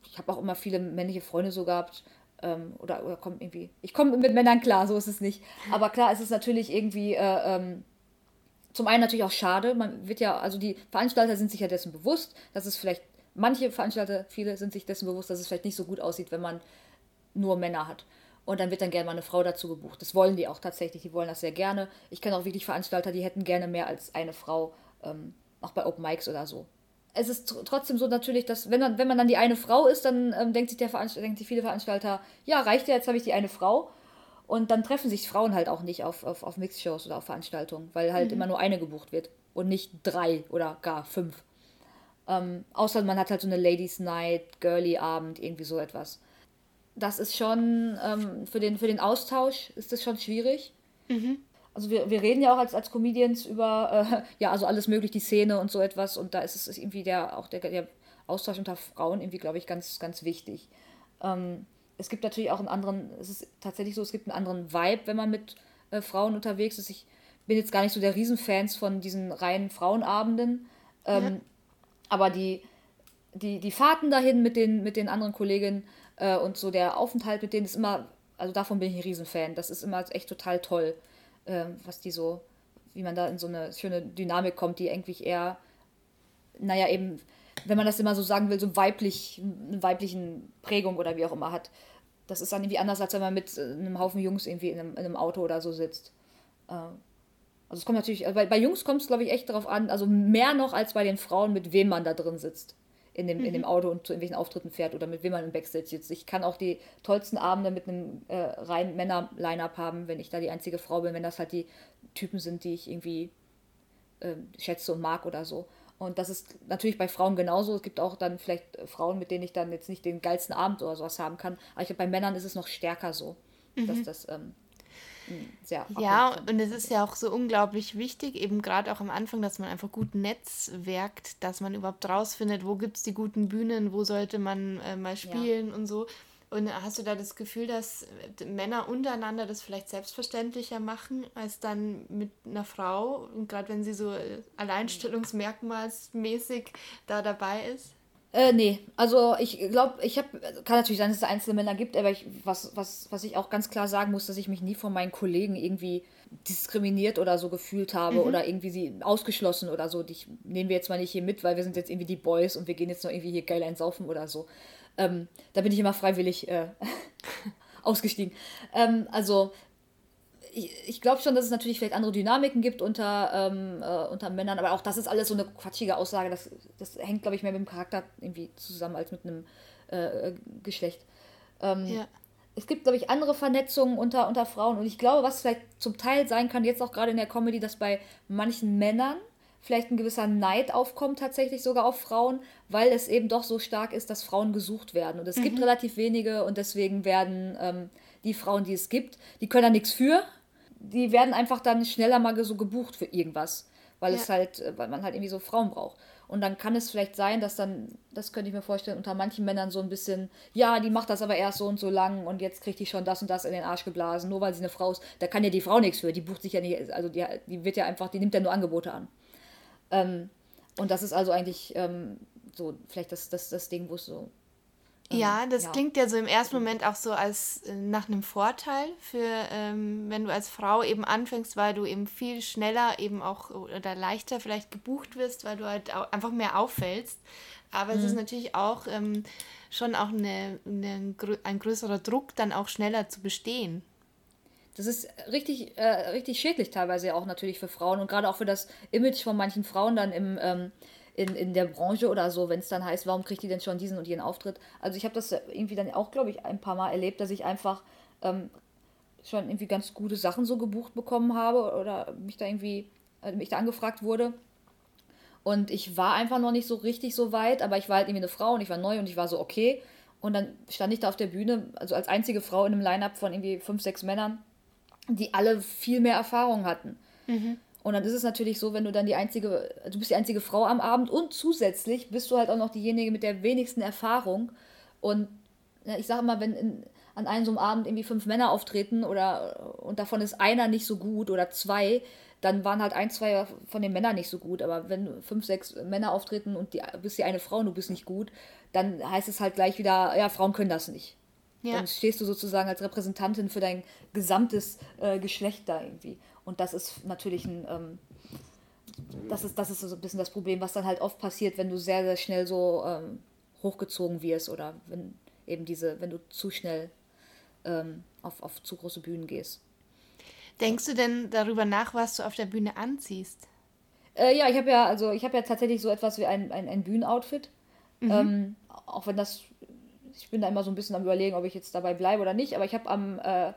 ich habe auch immer viele männliche Freunde so gehabt ähm, oder, oder kommt irgendwie. Ich komme mit Männern klar, so ist es nicht. Aber klar, es ist natürlich irgendwie. Äh, ähm, zum einen natürlich auch schade. Man wird ja, also die Veranstalter sind sich ja dessen bewusst, dass es vielleicht, manche Veranstalter, viele sind sich dessen bewusst, dass es vielleicht nicht so gut aussieht, wenn man nur Männer hat. Und dann wird dann gerne mal eine Frau dazu gebucht. Das wollen die auch tatsächlich, die wollen das sehr gerne. Ich kenne auch wirklich Veranstalter, die hätten gerne mehr als eine Frau ähm, auch bei Open Mics oder so. Es ist tr trotzdem so natürlich, dass wenn man, wenn man dann die eine Frau ist, dann ähm, denkt sich der Veranstalt denkt sich viele Veranstalter, ja, reicht ja, jetzt habe ich die eine Frau. Und dann treffen sich Frauen halt auch nicht auf, auf, auf Mixshows oder auf Veranstaltungen, weil halt mhm. immer nur eine gebucht wird und nicht drei oder gar fünf. Ähm, außer man hat halt so eine Ladies Night, Girly Abend, irgendwie so etwas. Das ist schon, ähm, für, den, für den Austausch ist das schon schwierig. Mhm. Also wir, wir reden ja auch als, als Comedians über, äh, ja, also alles möglich, die Szene und so etwas. Und da ist es irgendwie der, auch der, der Austausch unter Frauen irgendwie, glaube ich, ganz, ganz wichtig. Ähm, es gibt natürlich auch einen anderen, es ist tatsächlich so, es gibt einen anderen Vibe, wenn man mit äh, Frauen unterwegs ist. Ich bin jetzt gar nicht so der Riesenfans von diesen reinen Frauenabenden. Ähm, ja. Aber die, die, die Fahrten dahin mit den, mit den anderen Kolleginnen äh, und so der Aufenthalt mit denen ist immer, also davon bin ich ein Riesenfan. Das ist immer echt total toll, äh, was die so, wie man da in so eine schöne Dynamik kommt, die eigentlich eher, naja, eben wenn man das immer so sagen will, so weiblich, eine weiblichen Prägung oder wie auch immer hat. Das ist dann irgendwie anders, als wenn man mit äh, einem Haufen Jungs irgendwie in einem, in einem Auto oder so sitzt. Äh, also es kommt natürlich, bei, bei Jungs kommt es, glaube ich, echt darauf an, also mehr noch als bei den Frauen, mit wem man da drin sitzt. In dem, mhm. in dem. Auto und zu irgendwelchen Auftritten fährt oder mit wem man im Backstage sitzt. Ich kann auch die tollsten Abende mit einem äh, reinen Männer-Line-Up haben, wenn ich da die einzige Frau bin, wenn das halt die Typen sind, die ich irgendwie äh, schätze und mag oder so. Und das ist natürlich bei Frauen genauso. Es gibt auch dann vielleicht Frauen, mit denen ich dann jetzt nicht den geilsten Abend oder sowas haben kann. Aber ich glaube, bei Männern ist es noch stärker so, mhm. dass das ähm, sehr. Ja, und es ist ja auch so unglaublich wichtig, eben gerade auch am Anfang, dass man einfach gut netzwerkt, dass man überhaupt rausfindet, wo gibt es die guten Bühnen, wo sollte man äh, mal spielen ja. und so. Und hast du da das Gefühl, dass Männer untereinander das vielleicht selbstverständlicher machen, als dann mit einer Frau, und gerade wenn sie so äh, alleinstellungsmerkmalsmäßig da dabei ist? Äh, nee, also ich glaube, ich habe, kann natürlich sein, dass es einzelne Männer gibt, aber ich, was, was, was ich auch ganz klar sagen muss, dass ich mich nie von meinen Kollegen irgendwie diskriminiert oder so gefühlt habe mhm. oder irgendwie sie ausgeschlossen oder so. Die nehmen wir jetzt mal nicht hier mit, weil wir sind jetzt irgendwie die Boys und wir gehen jetzt noch irgendwie hier geil einsaufen oder so. Ähm, da bin ich immer freiwillig äh, ausgestiegen. Ähm, also ich, ich glaube schon, dass es natürlich vielleicht andere Dynamiken gibt unter, ähm, äh, unter Männern, aber auch das ist alles so eine quatschige Aussage. Das, das hängt, glaube ich, mehr mit dem Charakter irgendwie zusammen als mit einem äh, Geschlecht. Ähm, ja. Es gibt, glaube ich, andere Vernetzungen unter, unter Frauen und ich glaube, was vielleicht zum Teil sein kann, jetzt auch gerade in der Comedy, dass bei manchen Männern vielleicht ein gewisser Neid aufkommt, tatsächlich sogar auf Frauen, weil es eben doch so stark ist, dass Frauen gesucht werden. Und es mhm. gibt relativ wenige und deswegen werden ähm, die Frauen, die es gibt, die können da nichts für. Die werden einfach dann schneller mal so gebucht für irgendwas, weil ja. es halt, äh, weil man halt irgendwie so Frauen braucht. Und dann kann es vielleicht sein, dass dann, das könnte ich mir vorstellen, unter manchen Männern so ein bisschen, ja, die macht das aber erst so und so lang und jetzt kriegt die schon das und das in den Arsch geblasen, nur weil sie eine Frau ist. Da kann ja die Frau nichts für, die bucht sich ja nicht, also die, die wird ja einfach, die nimmt ja nur Angebote an. Ähm, und das ist also eigentlich ähm, so vielleicht das, das, das Ding, wo es so. Ähm, ja, das ja. klingt ja so im ersten Moment auch so als äh, nach einem Vorteil für, ähm, wenn du als Frau eben anfängst, weil du eben viel schneller eben auch oder leichter vielleicht gebucht wirst, weil du halt einfach mehr auffällst. Aber mhm. es ist mhm. natürlich auch ähm, schon auch eine, eine, ein größerer Druck, dann auch schneller zu bestehen. Das ist richtig, äh, richtig schädlich teilweise auch natürlich für Frauen und gerade auch für das Image von manchen Frauen dann im, ähm, in, in der Branche oder so, wenn es dann heißt, warum kriegt die denn schon diesen und jenen Auftritt? Also ich habe das irgendwie dann auch, glaube ich, ein paar Mal erlebt, dass ich einfach ähm, schon irgendwie ganz gute Sachen so gebucht bekommen habe oder mich da irgendwie, äh, mich da angefragt wurde. Und ich war einfach noch nicht so richtig so weit, aber ich war halt irgendwie eine Frau und ich war neu und ich war so okay. Und dann stand ich da auf der Bühne, also als einzige Frau in einem Line-Up von irgendwie fünf, sechs Männern die alle viel mehr Erfahrung hatten. Mhm. Und dann ist es natürlich so, wenn du dann die einzige, du bist die einzige Frau am Abend und zusätzlich bist du halt auch noch diejenige mit der wenigsten Erfahrung. Und ja, ich sage mal, wenn in, an einem so einem Abend irgendwie fünf Männer auftreten oder und davon ist einer nicht so gut oder zwei, dann waren halt ein, zwei von den Männern nicht so gut. Aber wenn fünf, sechs Männer auftreten und die, bist die eine Frau und du bist nicht gut, dann heißt es halt gleich wieder, ja, Frauen können das nicht. Ja. Dann stehst du sozusagen als Repräsentantin für dein gesamtes äh, Geschlecht da irgendwie. Und das ist natürlich ein, ähm, das ist, das ist so ein bisschen das Problem, was dann halt oft passiert, wenn du sehr, sehr schnell so ähm, hochgezogen wirst oder wenn eben diese, wenn du zu schnell ähm, auf, auf zu große Bühnen gehst. Denkst du denn darüber nach, was du auf der Bühne anziehst? Äh, ja, ich habe ja, also ich habe ja tatsächlich so etwas wie ein, ein, ein Bühnenoutfit. Mhm. Ähm, auch wenn das, ich bin da immer so ein bisschen am überlegen, ob ich jetzt dabei bleibe oder nicht, aber ich habe am, äh,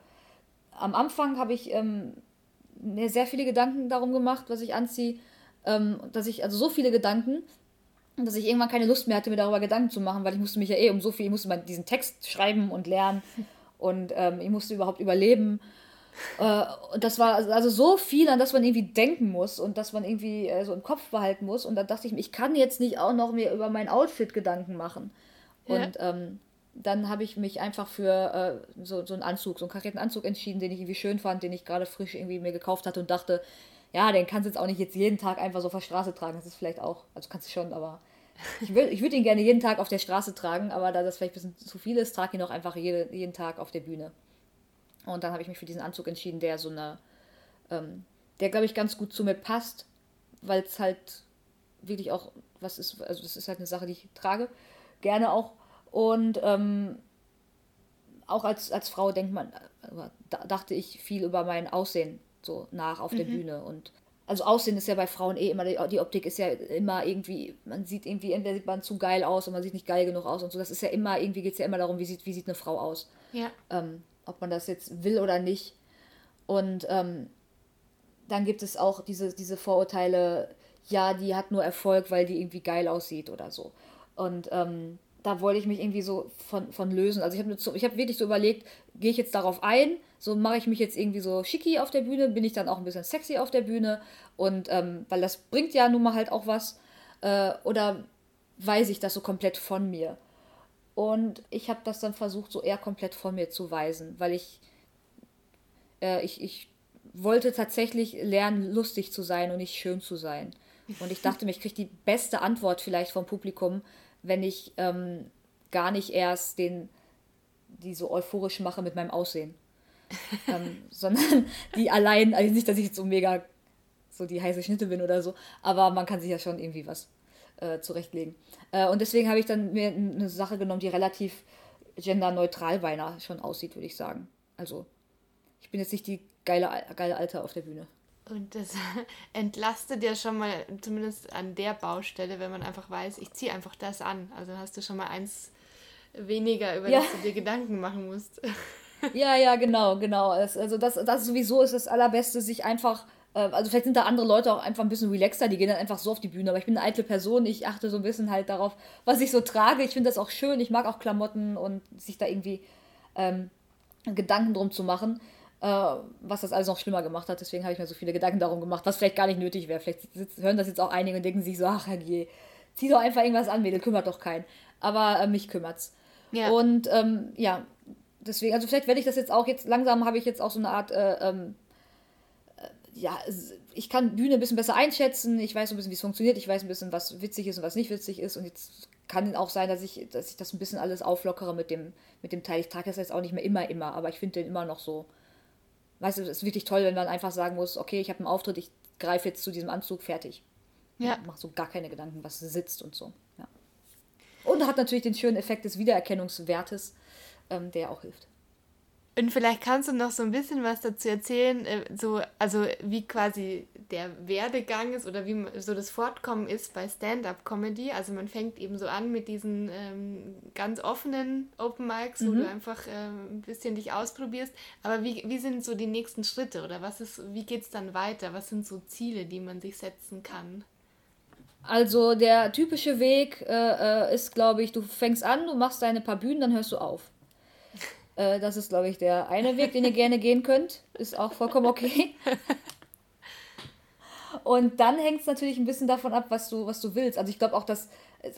am Anfang habe ich ähm, mir sehr viele Gedanken darum gemacht, was ich anziehe, ähm, dass ich, also so viele Gedanken, dass ich irgendwann keine Lust mehr hatte, mir darüber Gedanken zu machen, weil ich musste mich ja eh um so viel, ich musste mal diesen Text schreiben und lernen und ähm, ich musste überhaupt überleben. Äh, und das war also so viel, an das man irgendwie denken muss und das man irgendwie äh, so im Kopf behalten muss. Und da dachte ich mir, ich kann jetzt nicht auch noch mir über mein Outfit Gedanken machen. Ja. Und ähm, dann habe ich mich einfach für äh, so, so einen Anzug, so einen karierten Anzug entschieden, den ich irgendwie schön fand, den ich gerade frisch irgendwie mir gekauft hatte und dachte, ja, den kannst du jetzt auch nicht jetzt jeden Tag einfach so auf der Straße tragen. Das ist vielleicht auch, also kannst du schon, aber ich, will, ich würde ihn gerne jeden Tag auf der Straße tragen, aber da das vielleicht ein bisschen zu viel ist, trage ich ihn auch einfach jede, jeden Tag auf der Bühne. Und dann habe ich mich für diesen Anzug entschieden, der so eine, ähm, der glaube ich ganz gut zu mir passt, weil es halt wirklich auch was ist, also das ist halt eine Sache, die ich trage, gerne auch. Und ähm, auch als, als Frau denkt man, da dachte ich viel über mein Aussehen so nach auf mhm. der Bühne. Und also Aussehen ist ja bei Frauen eh immer, die Optik ist ja immer irgendwie, man sieht irgendwie, entweder sieht man zu geil aus und man sieht nicht geil genug aus und so. Das ist ja immer, irgendwie geht es ja immer darum, wie sieht, wie sieht eine Frau aus. Ja. Ähm, ob man das jetzt will oder nicht. Und ähm, dann gibt es auch diese, diese Vorurteile, ja, die hat nur Erfolg, weil die irgendwie geil aussieht oder so. Und ähm, da wollte ich mich irgendwie so von, von lösen. Also ich habe so, hab wirklich so überlegt, gehe ich jetzt darauf ein, so mache ich mich jetzt irgendwie so schicki auf der Bühne, bin ich dann auch ein bisschen sexy auf der Bühne und ähm, weil das bringt ja nun mal halt auch was äh, oder weiß ich das so komplett von mir. Und ich habe das dann versucht, so eher komplett von mir zu weisen, weil ich, äh, ich, ich wollte tatsächlich lernen, lustig zu sein und nicht schön zu sein. Und ich dachte mir, ich kriege die beste Antwort vielleicht vom Publikum, wenn ich ähm, gar nicht erst den, die so euphorisch mache mit meinem Aussehen. ähm, sondern die allein, also nicht, dass ich jetzt so mega so die heiße Schnitte bin oder so, aber man kann sich ja schon irgendwie was äh, zurechtlegen. Äh, und deswegen habe ich dann mir eine Sache genommen, die relativ genderneutral beinahe schon aussieht, würde ich sagen. Also, ich bin jetzt nicht die geile, geile Alte auf der Bühne. Und das entlastet ja schon mal, zumindest an der Baustelle, wenn man einfach weiß, ich ziehe einfach das an. Also hast du schon mal eins weniger, über ja. das du dir Gedanken machen musst. Ja, ja, genau, genau. also das, das sowieso ist das Allerbeste, sich einfach, äh, also vielleicht sind da andere Leute auch einfach ein bisschen relaxter, die gehen dann einfach so auf die Bühne. Aber ich bin eine eitle Person, ich achte so ein bisschen halt darauf, was ich so trage. Ich finde das auch schön, ich mag auch Klamotten und sich da irgendwie ähm, Gedanken drum zu machen was das alles noch schlimmer gemacht hat. Deswegen habe ich mir so viele Gedanken darum gemacht, was vielleicht gar nicht nötig wäre. Vielleicht sitzen, hören das jetzt auch einige und denken sich so, ach je, zieh doch einfach irgendwas an, Mädel, kümmert doch keinen. Aber äh, mich kümmert's. Ja. Und ähm, ja, deswegen, also vielleicht werde ich das jetzt auch jetzt, langsam habe ich jetzt auch so eine Art, äh, ähm, äh, ja, ich kann Bühne ein bisschen besser einschätzen, ich weiß so ein bisschen, wie es funktioniert, ich weiß ein bisschen, was witzig ist und was nicht witzig ist und jetzt kann auch sein, dass ich, dass ich das ein bisschen alles auflockere mit dem, mit dem Teil. Ich trage das jetzt auch nicht mehr immer, immer, aber ich finde den immer noch so, weißt du, es ist wirklich toll, wenn man einfach sagen muss, okay, ich habe einen Auftritt, ich greife jetzt zu diesem Anzug, fertig. Ja. Mach so gar keine Gedanken, was sitzt und so. Ja. Und hat natürlich den schönen Effekt des Wiedererkennungswertes, ähm, der auch hilft. Und vielleicht kannst du noch so ein bisschen was dazu erzählen, äh, so, also wie quasi der Werdegang ist oder wie so das Fortkommen ist bei Stand-up-Comedy. Also man fängt eben so an mit diesen ähm, ganz offenen Open Mics, wo mhm. du einfach ähm, ein bisschen dich ausprobierst. Aber wie, wie sind so die nächsten Schritte oder was ist, wie geht es dann weiter? Was sind so Ziele, die man sich setzen kann? Also der typische Weg äh, äh ist, glaube ich, du fängst an, du machst deine paar Bühnen, dann hörst du auf. Äh, das ist, glaube ich, der eine Weg, den ihr gerne gehen könnt. Ist auch vollkommen okay. Und dann hängt es natürlich ein bisschen davon ab, was du, was du willst. Also ich glaube auch, dass,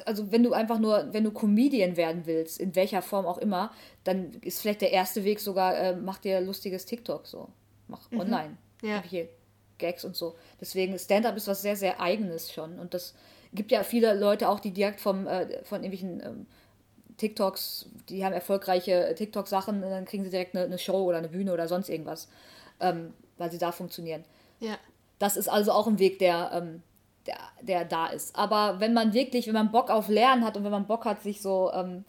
also wenn du einfach nur, wenn du Comedian werden willst, in welcher Form auch immer, dann ist vielleicht der erste Weg sogar, äh, mach dir lustiges TikTok so. Mach mhm. online. Ja. Hier Gags und so. Deswegen, Stand-up ist was sehr, sehr Eigenes schon. Und das gibt ja viele Leute auch, die direkt vom, äh, von irgendwelchen ähm, TikToks, die haben erfolgreiche TikTok-Sachen, dann kriegen sie direkt eine, eine, Show oder eine Bühne oder sonst irgendwas, ähm, weil sie da funktionieren. Ja. Das ist also auch ein Weg, der, ähm, der, der da ist. Aber wenn man wirklich, wenn man Bock auf Lernen hat und wenn man Bock hat, sich so ähm,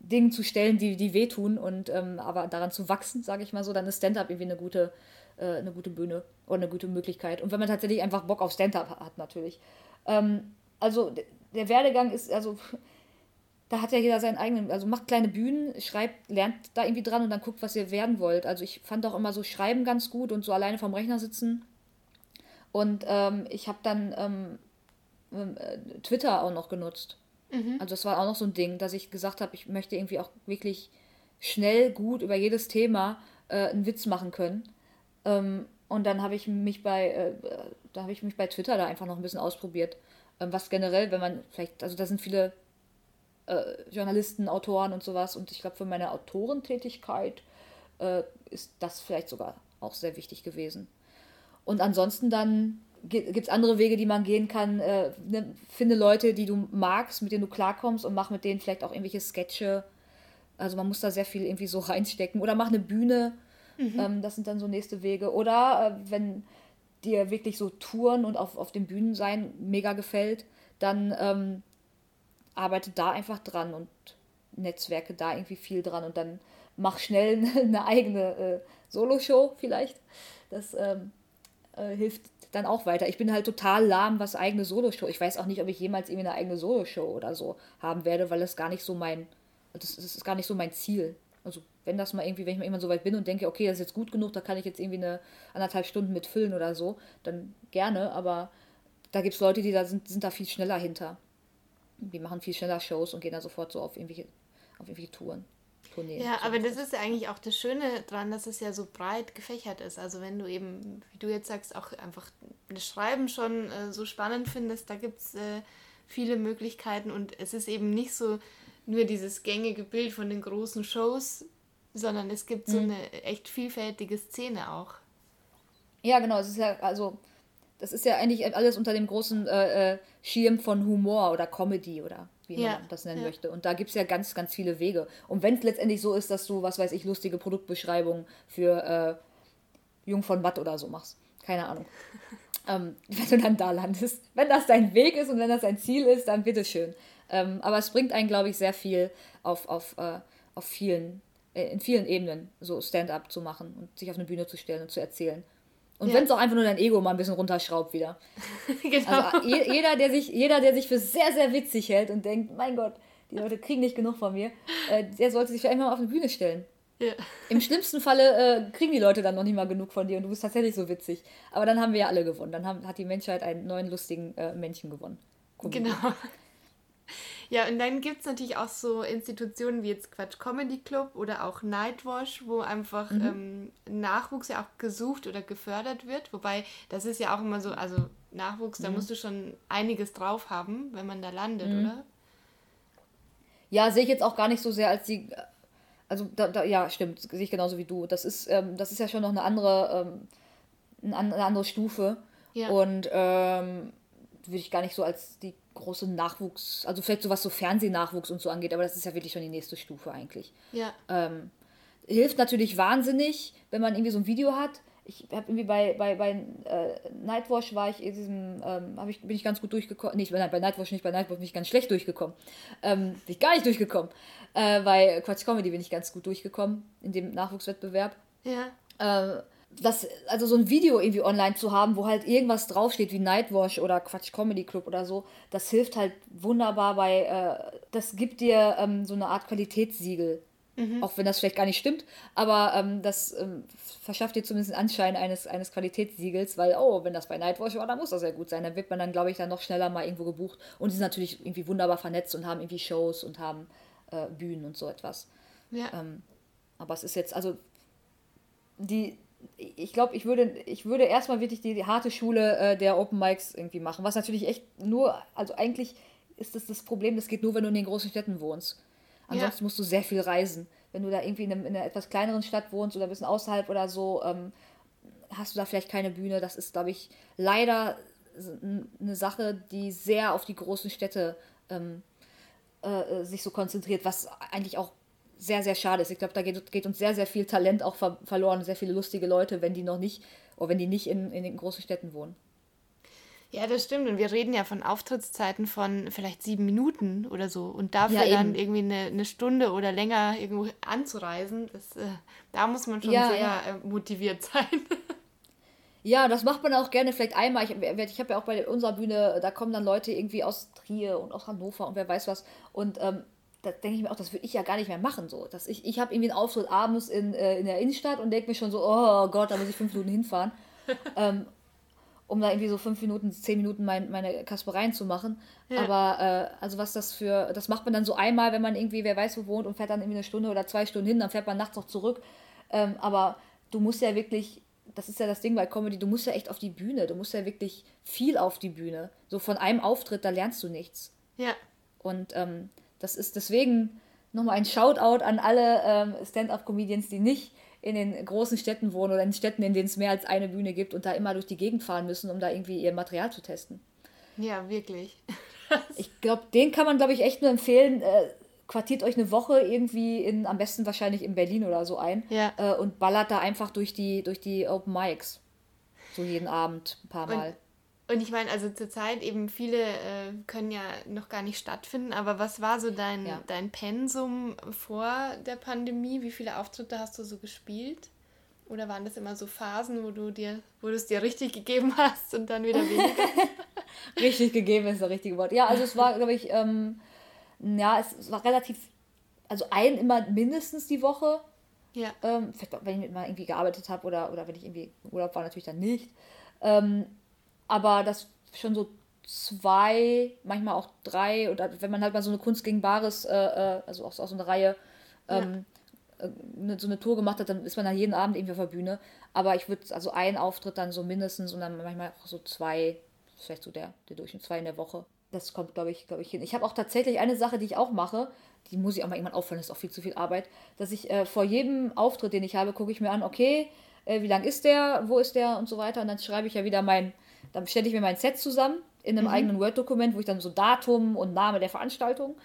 Dinge zu stellen, die, die wehtun und ähm, aber daran zu wachsen, sage ich mal so, dann ist Stand-up irgendwie eine gute, äh, eine gute Bühne oder eine gute Möglichkeit. Und wenn man tatsächlich einfach Bock auf Stand-up hat, natürlich. Ähm, also der Werdegang ist, also da hat ja jeder seinen eigenen, also macht kleine Bühnen, schreibt, lernt da irgendwie dran und dann guckt, was ihr werden wollt. Also ich fand auch immer so Schreiben ganz gut und so alleine vom Rechner sitzen. Und ähm, ich habe dann ähm, ähm äh, Twitter auch noch genutzt. Mhm. Also das war auch noch so ein Ding, dass ich gesagt habe, ich möchte irgendwie auch wirklich schnell, gut über jedes Thema äh, einen Witz machen können. Ähm, und dann habe ich mich bei, äh, da habe ich mich bei Twitter da einfach noch ein bisschen ausprobiert. Ähm, was generell, wenn man vielleicht, also da sind viele äh, Journalisten, Autoren und sowas. Und ich glaube, für meine Autorentätigkeit äh, ist das vielleicht sogar auch sehr wichtig gewesen. Und ansonsten dann gibt es andere Wege, die man gehen kann. Äh, ne, finde Leute, die du magst, mit denen du klarkommst und mach mit denen vielleicht auch irgendwelche Sketche. Also man muss da sehr viel irgendwie so reinstecken. Oder mach eine Bühne. Mhm. Ähm, das sind dann so nächste Wege. Oder äh, wenn dir wirklich so Touren und auf, auf den Bühnen sein mega gefällt, dann ähm, arbeite da einfach dran und Netzwerke da irgendwie viel dran und dann mach schnell eine eigene äh, Solo-Show vielleicht. Das ähm, äh, hilft dann auch weiter. Ich bin halt total lahm, was eigene Solo-Show. Ich weiß auch nicht, ob ich jemals irgendwie eine eigene Solo-Show oder so haben werde, weil das gar nicht so mein, das, das ist gar nicht so mein Ziel. Also wenn das mal irgendwie, wenn ich mal irgendwann so weit bin und denke, okay, das ist jetzt gut genug, da kann ich jetzt irgendwie eine anderthalb Stunden mitfüllen oder so, dann gerne, aber da gibt es Leute, die da sind, sind da viel schneller hinter die machen viel schneller Shows und gehen dann sofort so auf irgendwelche, auf irgendwelche Touren. Tourneen, ja, aber das ist ja eigentlich auch das Schöne daran, dass es ja so breit gefächert ist. Also wenn du eben, wie du jetzt sagst, auch einfach das Schreiben schon äh, so spannend findest, da gibt es äh, viele Möglichkeiten und es ist eben nicht so nur dieses gängige Bild von den großen Shows, sondern es gibt so mhm. eine echt vielfältige Szene auch. Ja, genau. Es ist ja, also das ist ja eigentlich alles unter dem großen äh, äh, Schirm von Humor oder Comedy oder wie ja. man das nennen ja. möchte. Und da gibt es ja ganz, ganz viele Wege. Und wenn es letztendlich so ist, dass du, was weiß ich, lustige Produktbeschreibungen für äh, Jung von Matt oder so machst. Keine Ahnung. ähm, wenn du dann da landest. Wenn das dein Weg ist und wenn das dein Ziel ist, dann bitteschön. Ähm, aber es bringt einen, glaube ich, sehr viel auf, auf, äh, auf vielen, äh, in vielen Ebenen, so Stand-up zu machen und sich auf eine Bühne zu stellen und zu erzählen. Und ja. wenn es auch einfach nur dein Ego mal ein bisschen runterschraubt wieder. genau. Also jeder, der sich, jeder, der sich für sehr, sehr witzig hält und denkt, mein Gott, die Leute kriegen nicht genug von mir, äh, der sollte sich vielleicht mal auf eine Bühne stellen. Ja. Im schlimmsten Falle äh, kriegen die Leute dann noch nicht mal genug von dir und du bist tatsächlich so witzig. Aber dann haben wir ja alle gewonnen. Dann haben, hat die Menschheit einen neuen lustigen äh, Menschen gewonnen. Comedy. Genau. Ja, und dann gibt es natürlich auch so Institutionen wie jetzt Quatsch Comedy Club oder auch Nightwash, wo einfach mhm. ähm, Nachwuchs ja auch gesucht oder gefördert wird. Wobei, das ist ja auch immer so, also Nachwuchs, mhm. da musst du schon einiges drauf haben, wenn man da landet, mhm. oder? Ja, sehe ich jetzt auch gar nicht so sehr als die. Also, da, da, ja, stimmt, sehe ich genauso wie du. Das ist, ähm, das ist ja schon noch eine andere, ähm, eine andere Stufe. Ja. Und ähm, würde ich gar nicht so als die große Nachwuchs, also vielleicht so was so Fernsehnachwuchs und so angeht, aber das ist ja wirklich schon die nächste Stufe eigentlich. Ja. Ähm, hilft natürlich wahnsinnig, wenn man irgendwie so ein Video hat. Ich habe irgendwie bei, bei, bei äh, Nightwash war ich in diesem, ähm, ich, bin ich ganz gut durchgekommen. Nee, nein, bei Nightwash nicht, bei Nightwash bin ich ganz schlecht durchgekommen. Ähm, bin ich gar nicht durchgekommen. Äh, bei Quatsch Comedy bin ich ganz gut durchgekommen, in dem Nachwuchswettbewerb. Ja. Äh, das, also so ein Video irgendwie online zu haben, wo halt irgendwas draufsteht wie Nightwash oder Quatsch Comedy Club oder so, das hilft halt wunderbar bei, äh, das gibt dir ähm, so eine Art Qualitätssiegel. Mhm. Auch wenn das vielleicht gar nicht stimmt, aber ähm, das ähm, verschafft dir zumindest einen Anschein eines, eines Qualitätssiegels, weil, oh, wenn das bei Nightwash war, dann muss das ja gut sein. Dann wird man dann, glaube ich, dann noch schneller mal irgendwo gebucht. Und die sind natürlich irgendwie wunderbar vernetzt und haben irgendwie Shows und haben äh, Bühnen und so etwas. Ja. Ähm, aber es ist jetzt, also die, ich glaube, ich würde, ich würde erstmal wirklich die, die harte Schule äh, der Open Mics irgendwie machen. Was natürlich echt nur, also eigentlich ist das das Problem, das geht nur, wenn du in den großen Städten wohnst. Ansonsten ja. musst du sehr viel reisen. Wenn du da irgendwie in, einem, in, einer etwas kleineren Stadt wohnst oder ein bisschen außerhalb oder so, ähm, hast du da vielleicht keine Bühne. Das ist, glaube ich, leider eine Sache, die sehr auf die großen Städte ähm, äh, sich so konzentriert, was eigentlich auch sehr, sehr schade ist. Ich glaube, da geht, geht, uns sehr, sehr viel Talent auch ver verloren, sehr viele lustige Leute, wenn die noch nicht, oder wenn die nicht in, in den großen Städten wohnen. Ja, das stimmt. Und wir reden ja von Auftrittszeiten von vielleicht sieben Minuten oder so. Und dafür ja, dann irgendwie eine, eine Stunde oder länger irgendwo anzureisen, das, äh, da muss man schon ja, sehr ja. Äh, motiviert sein. Ja, das macht man auch gerne vielleicht einmal. Ich, ich habe ja auch bei unserer Bühne, da kommen dann Leute irgendwie aus Trier und aus Hannover und wer weiß was. Und ähm, da denke ich mir auch, das würde ich ja gar nicht mehr machen. So. Dass ich ich habe irgendwie einen Auftritt abends in, äh, in der Innenstadt und denke mir schon so, oh Gott, da muss ich fünf Minuten hinfahren. ähm, um da irgendwie so fünf Minuten, zehn Minuten mein, meine Kaspereien zu machen. Ja. Aber äh, also was das für, das macht man dann so einmal, wenn man irgendwie, wer weiß wo wohnt und fährt dann irgendwie eine Stunde oder zwei Stunden hin, dann fährt man nachts noch zurück. Ähm, aber du musst ja wirklich das ist ja das Ding bei Comedy, du musst ja echt auf die Bühne, du musst ja wirklich viel auf die Bühne. So von einem Auftritt, da lernst du nichts. Ja. Und ähm, das ist deswegen nochmal ein Shoutout an alle ähm, Stand-up-Comedians, die nicht in den großen Städten wohnen oder in Städten, in denen es mehr als eine Bühne gibt und da immer durch die Gegend fahren müssen, um da irgendwie ihr Material zu testen. Ja, wirklich. ich glaube, den kann man, glaube ich, echt nur empfehlen. Äh, quartiert euch eine Woche irgendwie in, am besten wahrscheinlich in Berlin oder so ein ja. äh, und ballert da einfach durch die, durch die Open Mics. So jeden Abend ein paar Mal. Und, und ich meine, also zurzeit eben viele äh, können ja noch gar nicht stattfinden, aber was war so dein, ja. dein Pensum vor der Pandemie? Wie viele Auftritte hast du so gespielt? Oder waren das immer so Phasen, wo du dir, wo du es dir richtig gegeben hast und dann wieder weniger? richtig gegeben ist das richtige Wort. Ja, also es war, glaube ich, ähm, ja, es, es, war relativ, also ein immer mindestens die Woche. Ja. Ähm, vielleicht, wenn ich mal irgendwie gearbeitet habe oder, oder wenn ich irgendwie im Urlaub war, natürlich dann nicht. Ähm, aber das schon so zwei, manchmal auch drei, oder wenn man halt mal so eine Kunst gegen Bares, äh, äh also auch, auch so eine Reihe, ähm, ja. äh, so eine Tour gemacht hat, dann ist man dann jeden Abend irgendwie auf der Bühne. Aber ich würde, also ein Auftritt dann so mindestens und dann manchmal auch so zwei, vielleicht so der, der Durchschnitt, zwei in der Woche. Das kommt, glaube ich, glaube ich, hin. Ich habe auch tatsächlich eine Sache, die ich auch mache, die muss ich auch mal irgendwann auffallen, das ist auch viel zu viel Arbeit, dass ich äh, vor jedem Auftritt, den ich habe, gucke ich mir an, okay, äh, wie lang ist der, wo ist der und so weiter. Und dann schreibe ich ja wieder mein, dann stelle ich mir mein Set zusammen in einem mhm. eigenen Word-Dokument, wo ich dann so Datum und Name der Veranstaltung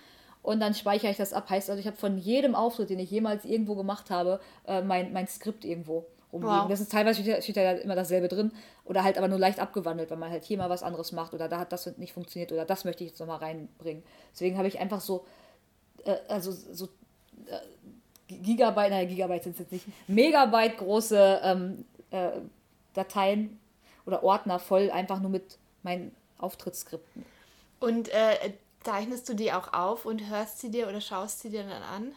und dann speichere ich das ab. Heißt also, ich habe von jedem Auftritt, den ich jemals irgendwo gemacht habe, äh, mein, mein Skript irgendwo rumliegen. Wow. Das ist teilweise steht, steht ja immer dasselbe drin oder halt aber nur leicht abgewandelt, weil man halt hier mal was anderes macht oder da hat das nicht funktioniert oder das möchte ich jetzt nochmal reinbringen. Deswegen habe ich einfach so, äh, also so äh, Gigabyte, naja, Gigabyte sind es jetzt nicht, Megabyte große ähm, äh, Dateien oder Ordner voll einfach nur mit meinen Auftrittsskripten. Und äh, zeichnest du die auch auf und hörst sie dir oder schaust sie dir dann an?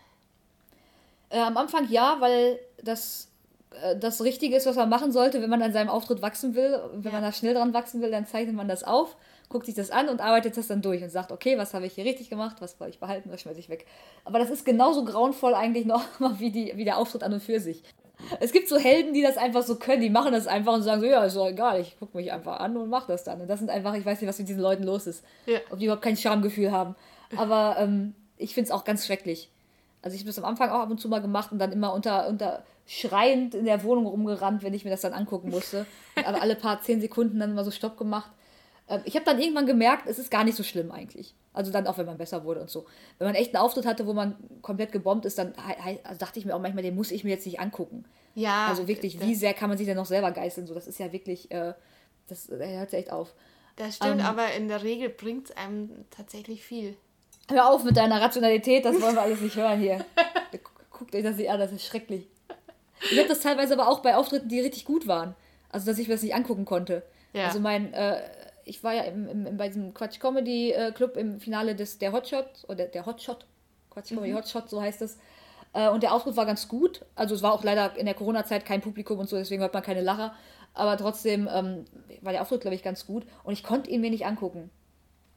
Äh, am Anfang ja, weil das äh, das Richtige ist, was man machen sollte, wenn man an seinem Auftritt wachsen will. Wenn ja. man da schnell dran wachsen will, dann zeichnet man das auf, guckt sich das an und arbeitet das dann durch und sagt, okay, was habe ich hier richtig gemacht, was soll ich behalten, was schmeiße ich weg. Aber das ist genauso grauenvoll eigentlich noch wie, die, wie der Auftritt an und für sich. Es gibt so Helden, die das einfach so können, die machen das einfach und sagen so, ja, ist doch egal, ich gucke mich einfach an und mache das dann. Und das sind einfach, ich weiß nicht, was mit diesen Leuten los ist. Ja. Ob die überhaupt kein Schamgefühl haben. Aber ähm, ich finde es auch ganz schrecklich. Also ich habe das am Anfang auch ab und zu mal gemacht und dann immer unter, unter schreiend in der Wohnung rumgerannt, wenn ich mir das dann angucken musste. Aber alle paar zehn Sekunden dann mal so Stopp gemacht. Ähm, ich habe dann irgendwann gemerkt, es ist gar nicht so schlimm eigentlich. Also dann auch, wenn man besser wurde und so. Wenn man echt einen Auftritt hatte, wo man komplett gebombt ist, dann also dachte ich mir auch manchmal, den muss ich mir jetzt nicht angucken. Ja. Also wirklich, wie sehr kann man sich denn noch selber geißeln? So, das ist ja wirklich, äh, das, das hört sich echt auf. Das stimmt, ähm, aber in der Regel bringt es einem tatsächlich viel. Hör auf mit deiner Rationalität, das wollen wir alles nicht hören hier. Guckt euch das nicht an, das ist schrecklich. Ich habe das teilweise aber auch bei Auftritten, die richtig gut waren. Also, dass ich mir das nicht angucken konnte. Ja. Also, mein, äh, ich war ja im, im, bei diesem Quatsch Comedy äh, Club im Finale des, der Hotshot, oder der Hotshot, Quatsch Comedy mhm. Hotshot, so heißt es. Äh, und der Auftritt war ganz gut. Also, es war auch leider in der Corona-Zeit kein Publikum und so, deswegen hört man keine Lacher. Aber trotzdem ähm, war der Auftritt, glaube ich, ganz gut. Und ich konnte ihn mir nicht angucken.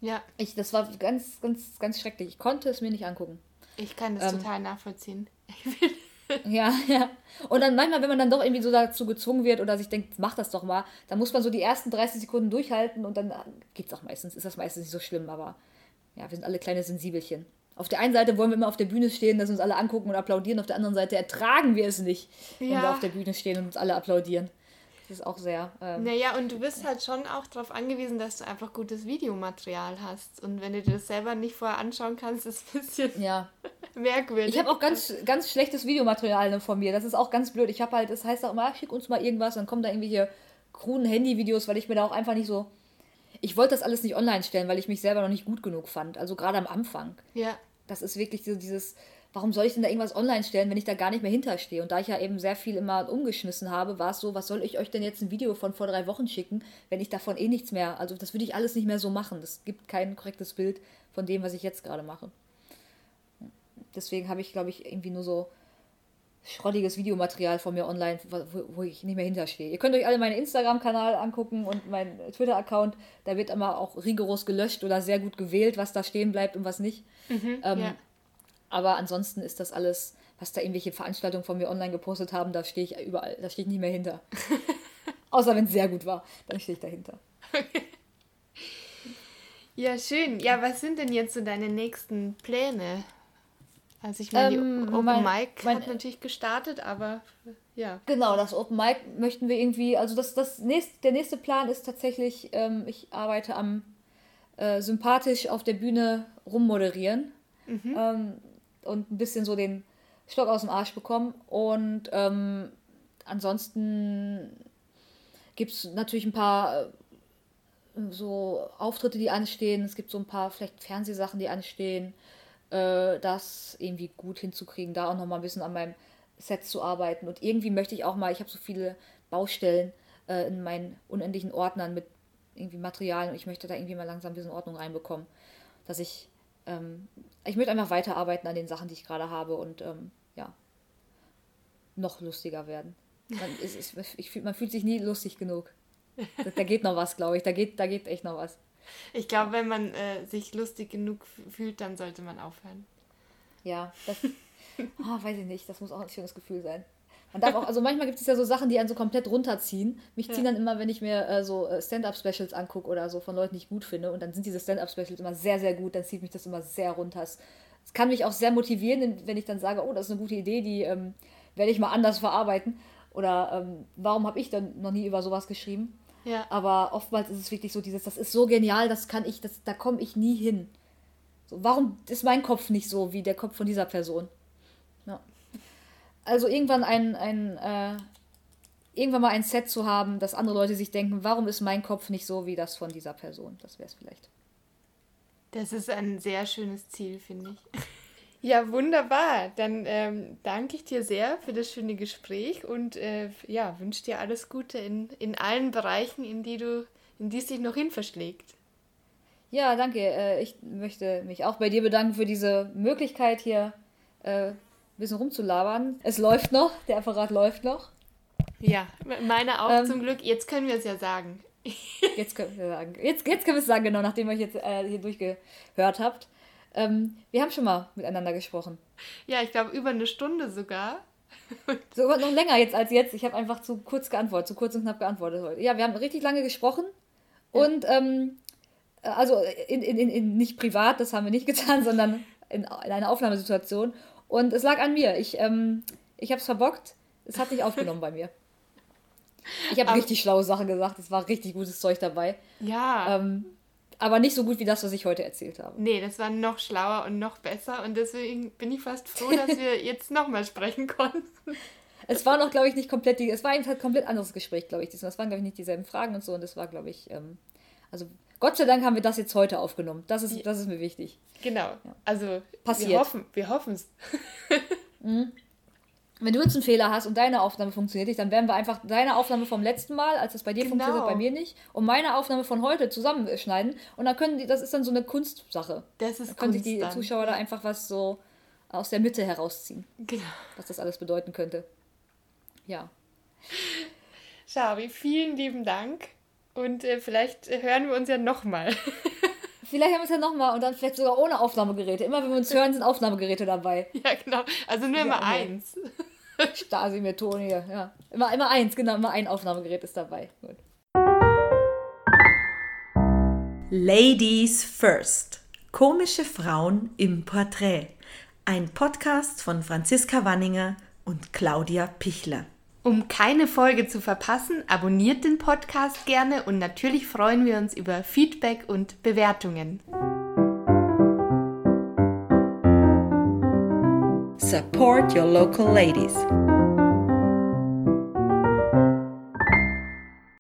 Ja. Ich, das war ganz, ganz, ganz schrecklich. Ich konnte es mir nicht angucken. Ich kann das ähm, total nachvollziehen. ja, ja. Und dann manchmal, wenn man dann doch irgendwie so dazu gezwungen wird oder sich denkt, mach das doch mal, dann muss man so die ersten 30 Sekunden durchhalten und dann geht es auch meistens, ist das meistens nicht so schlimm, aber ja, wir sind alle kleine Sensibelchen. Auf der einen Seite wollen wir immer auf der Bühne stehen, dass uns alle angucken und applaudieren, auf der anderen Seite ertragen wir es nicht, ja. wenn wir auf der Bühne stehen und uns alle applaudieren. Das ist auch sehr. Ähm, naja, und du bist halt schon auch darauf angewiesen, dass du einfach gutes Videomaterial hast. Und wenn du dir das selber nicht vorher anschauen kannst, ist es ein bisschen ja. merkwürdig. Ich habe auch ganz, ganz schlechtes Videomaterial von mir. Das ist auch ganz blöd. Ich habe halt, das heißt auch immer, schick uns mal irgendwas, dann kommen da irgendwelche kruden Handyvideos, weil ich mir da auch einfach nicht so. Ich wollte das alles nicht online stellen, weil ich mich selber noch nicht gut genug fand. Also gerade am Anfang. Ja. das ist wirklich so dieses, warum soll ich denn da irgendwas online stellen, wenn ich da gar nicht mehr hinterstehe? Und da ich ja eben sehr viel immer umgeschmissen habe, war es so, was soll ich euch denn jetzt ein Video von vor drei Wochen schicken, wenn ich davon eh nichts mehr, also das würde ich alles nicht mehr so machen. Das gibt kein korrektes Bild von dem, was ich jetzt gerade mache. Deswegen habe ich, glaube ich, irgendwie nur so schrottiges Videomaterial von mir online, wo, wo ich nicht mehr hinterstehe. Ihr könnt euch alle meinen Instagram-Kanal angucken und meinen Twitter-Account. Da wird immer auch rigoros gelöscht oder sehr gut gewählt, was da stehen bleibt und was nicht. Mhm, ähm, ja. Aber ansonsten ist das alles, was da irgendwelche Veranstaltungen von mir online gepostet haben, da stehe ich überall, da stehe ich nicht mehr hinter. Außer wenn es sehr gut war, dann stehe ich dahinter. ja, schön. Ja, was sind denn jetzt so deine nächsten Pläne? Also ich meine, ähm, die Open mein, Mic mein, hat natürlich gestartet, aber ja. Genau, das Open Mic möchten wir irgendwie, also das, das nächste, der nächste Plan ist tatsächlich, ähm, ich arbeite am äh, sympathisch auf der Bühne rummoderieren mhm. ähm, und ein bisschen so den Stock aus dem Arsch bekommen. Und ähm, ansonsten gibt es natürlich ein paar äh, so Auftritte, die anstehen. Es gibt so ein paar vielleicht Fernsehsachen, die anstehen äh, das irgendwie gut hinzukriegen, da auch noch mal ein bisschen an meinem Set zu arbeiten. Und irgendwie möchte ich auch mal, ich habe so viele Baustellen äh, in meinen unendlichen Ordnern mit irgendwie Materialien und ich möchte da irgendwie mal langsam ein bisschen Ordnung reinbekommen, dass ich, ähm, ich möchte einfach weiterarbeiten an den Sachen, die ich gerade habe und ähm, ja, noch lustiger werden. Man, ist, ist, ich, man fühlt sich nie lustig genug. Da, da geht noch was, glaube ich. Da geht, da geht echt noch was. Ich glaube, wenn man äh, sich lustig genug fühlt, dann sollte man aufhören. Ja, das oh, weiß ich nicht, das muss auch ein schönes Gefühl sein. Man darf auch, also manchmal gibt es ja so Sachen, die einen so komplett runterziehen. Mich ziehen ja. dann immer, wenn ich mir äh, so äh, Stand-up-Specials angucke oder so von Leuten, die ich gut finde, und dann sind diese Stand-up-Specials immer sehr, sehr gut, dann zieht mich das immer sehr runter. Es kann mich auch sehr motivieren, wenn ich dann sage, oh, das ist eine gute Idee, die ähm, werde ich mal anders verarbeiten. Oder ähm, warum habe ich dann noch nie über sowas geschrieben? Ja. Aber oftmals ist es wirklich so dieses, das ist so genial, das kann ich, das, da komme ich nie hin. So, warum ist mein Kopf nicht so wie der Kopf von dieser Person? Also irgendwann ein, ein äh, irgendwann mal ein Set zu haben, dass andere Leute sich denken, warum ist mein Kopf nicht so wie das von dieser Person? Das wäre es vielleicht. Das ist ein sehr schönes Ziel, finde ich. Ja, wunderbar. Dann ähm, danke ich dir sehr für das schöne Gespräch und äh, ja, wünsche dir alles Gute in, in allen Bereichen, in die du, in die es dich noch hin verschlägt. Ja, danke. Äh, ich möchte mich auch bei dir bedanken für diese Möglichkeit hier äh, bisschen rumzulabern. Es läuft noch, der Apparat läuft noch. Ja, meine auch ähm, zum Glück. Jetzt können wir es ja sagen. jetzt können wir sagen. Jetzt, jetzt können wir es sagen, genau, nachdem ihr jetzt äh, hier durchgehört habt. Ähm, wir haben schon mal miteinander gesprochen. Ja, ich glaube über eine Stunde sogar. sogar noch länger jetzt als jetzt. Ich habe einfach zu kurz geantwortet, zu kurz und knapp geantwortet heute. Ja, wir haben richtig lange gesprochen. Ja. Und ähm, also in, in, in, nicht privat, das haben wir nicht getan, sondern in, in einer Aufnahmesituation. Und es lag an mir. Ich, ähm, ich habe es verbockt. Es hat nicht aufgenommen bei mir. Ich habe richtig schlaue Sachen gesagt. Es war richtig gutes Zeug dabei. Ja. Ähm, aber nicht so gut wie das, was ich heute erzählt habe. Nee, das war noch schlauer und noch besser und deswegen bin ich fast froh, dass wir jetzt nochmal sprechen konnten. Es war noch, glaube ich, nicht komplett, die, es war ein komplett anderes Gespräch, glaube ich. Es waren, glaube ich, nicht dieselben Fragen und so und das war, glaube ich, ähm, also Gott sei Dank haben wir das jetzt heute aufgenommen. Das ist, das ist mir wichtig. Genau. Ja. Also Passiert. wir hoffen, wir hoffen es. mhm wenn du jetzt einen Fehler hast und deine Aufnahme funktioniert nicht, dann werden wir einfach deine Aufnahme vom letzten Mal, als es bei dir genau. funktioniert bei mir nicht, und meine Aufnahme von heute zusammenschneiden. Und dann können die, das ist dann so eine Kunstsache. Das ist dann können sich die dann. Zuschauer da einfach was so aus der Mitte herausziehen. Genau. Was das alles bedeuten könnte. Ja. Shari, vielen lieben Dank. Und äh, vielleicht hören wir uns ja nochmal. Vielleicht haben wir es ja nochmal und dann vielleicht sogar ohne Aufnahmegeräte. Immer wenn wir uns hören, sind Aufnahmegeräte dabei. Ja, genau. Also nur ja, immer eins. Stasi-Methode hier, ja. Immer, immer eins, genau, immer ein Aufnahmegerät ist dabei. Gut. Ladies First. Komische Frauen im Porträt. Ein Podcast von Franziska Wanninger und Claudia Pichler. Um keine Folge zu verpassen, abonniert den Podcast gerne und natürlich freuen wir uns über Feedback und Bewertungen. Support your local ladies.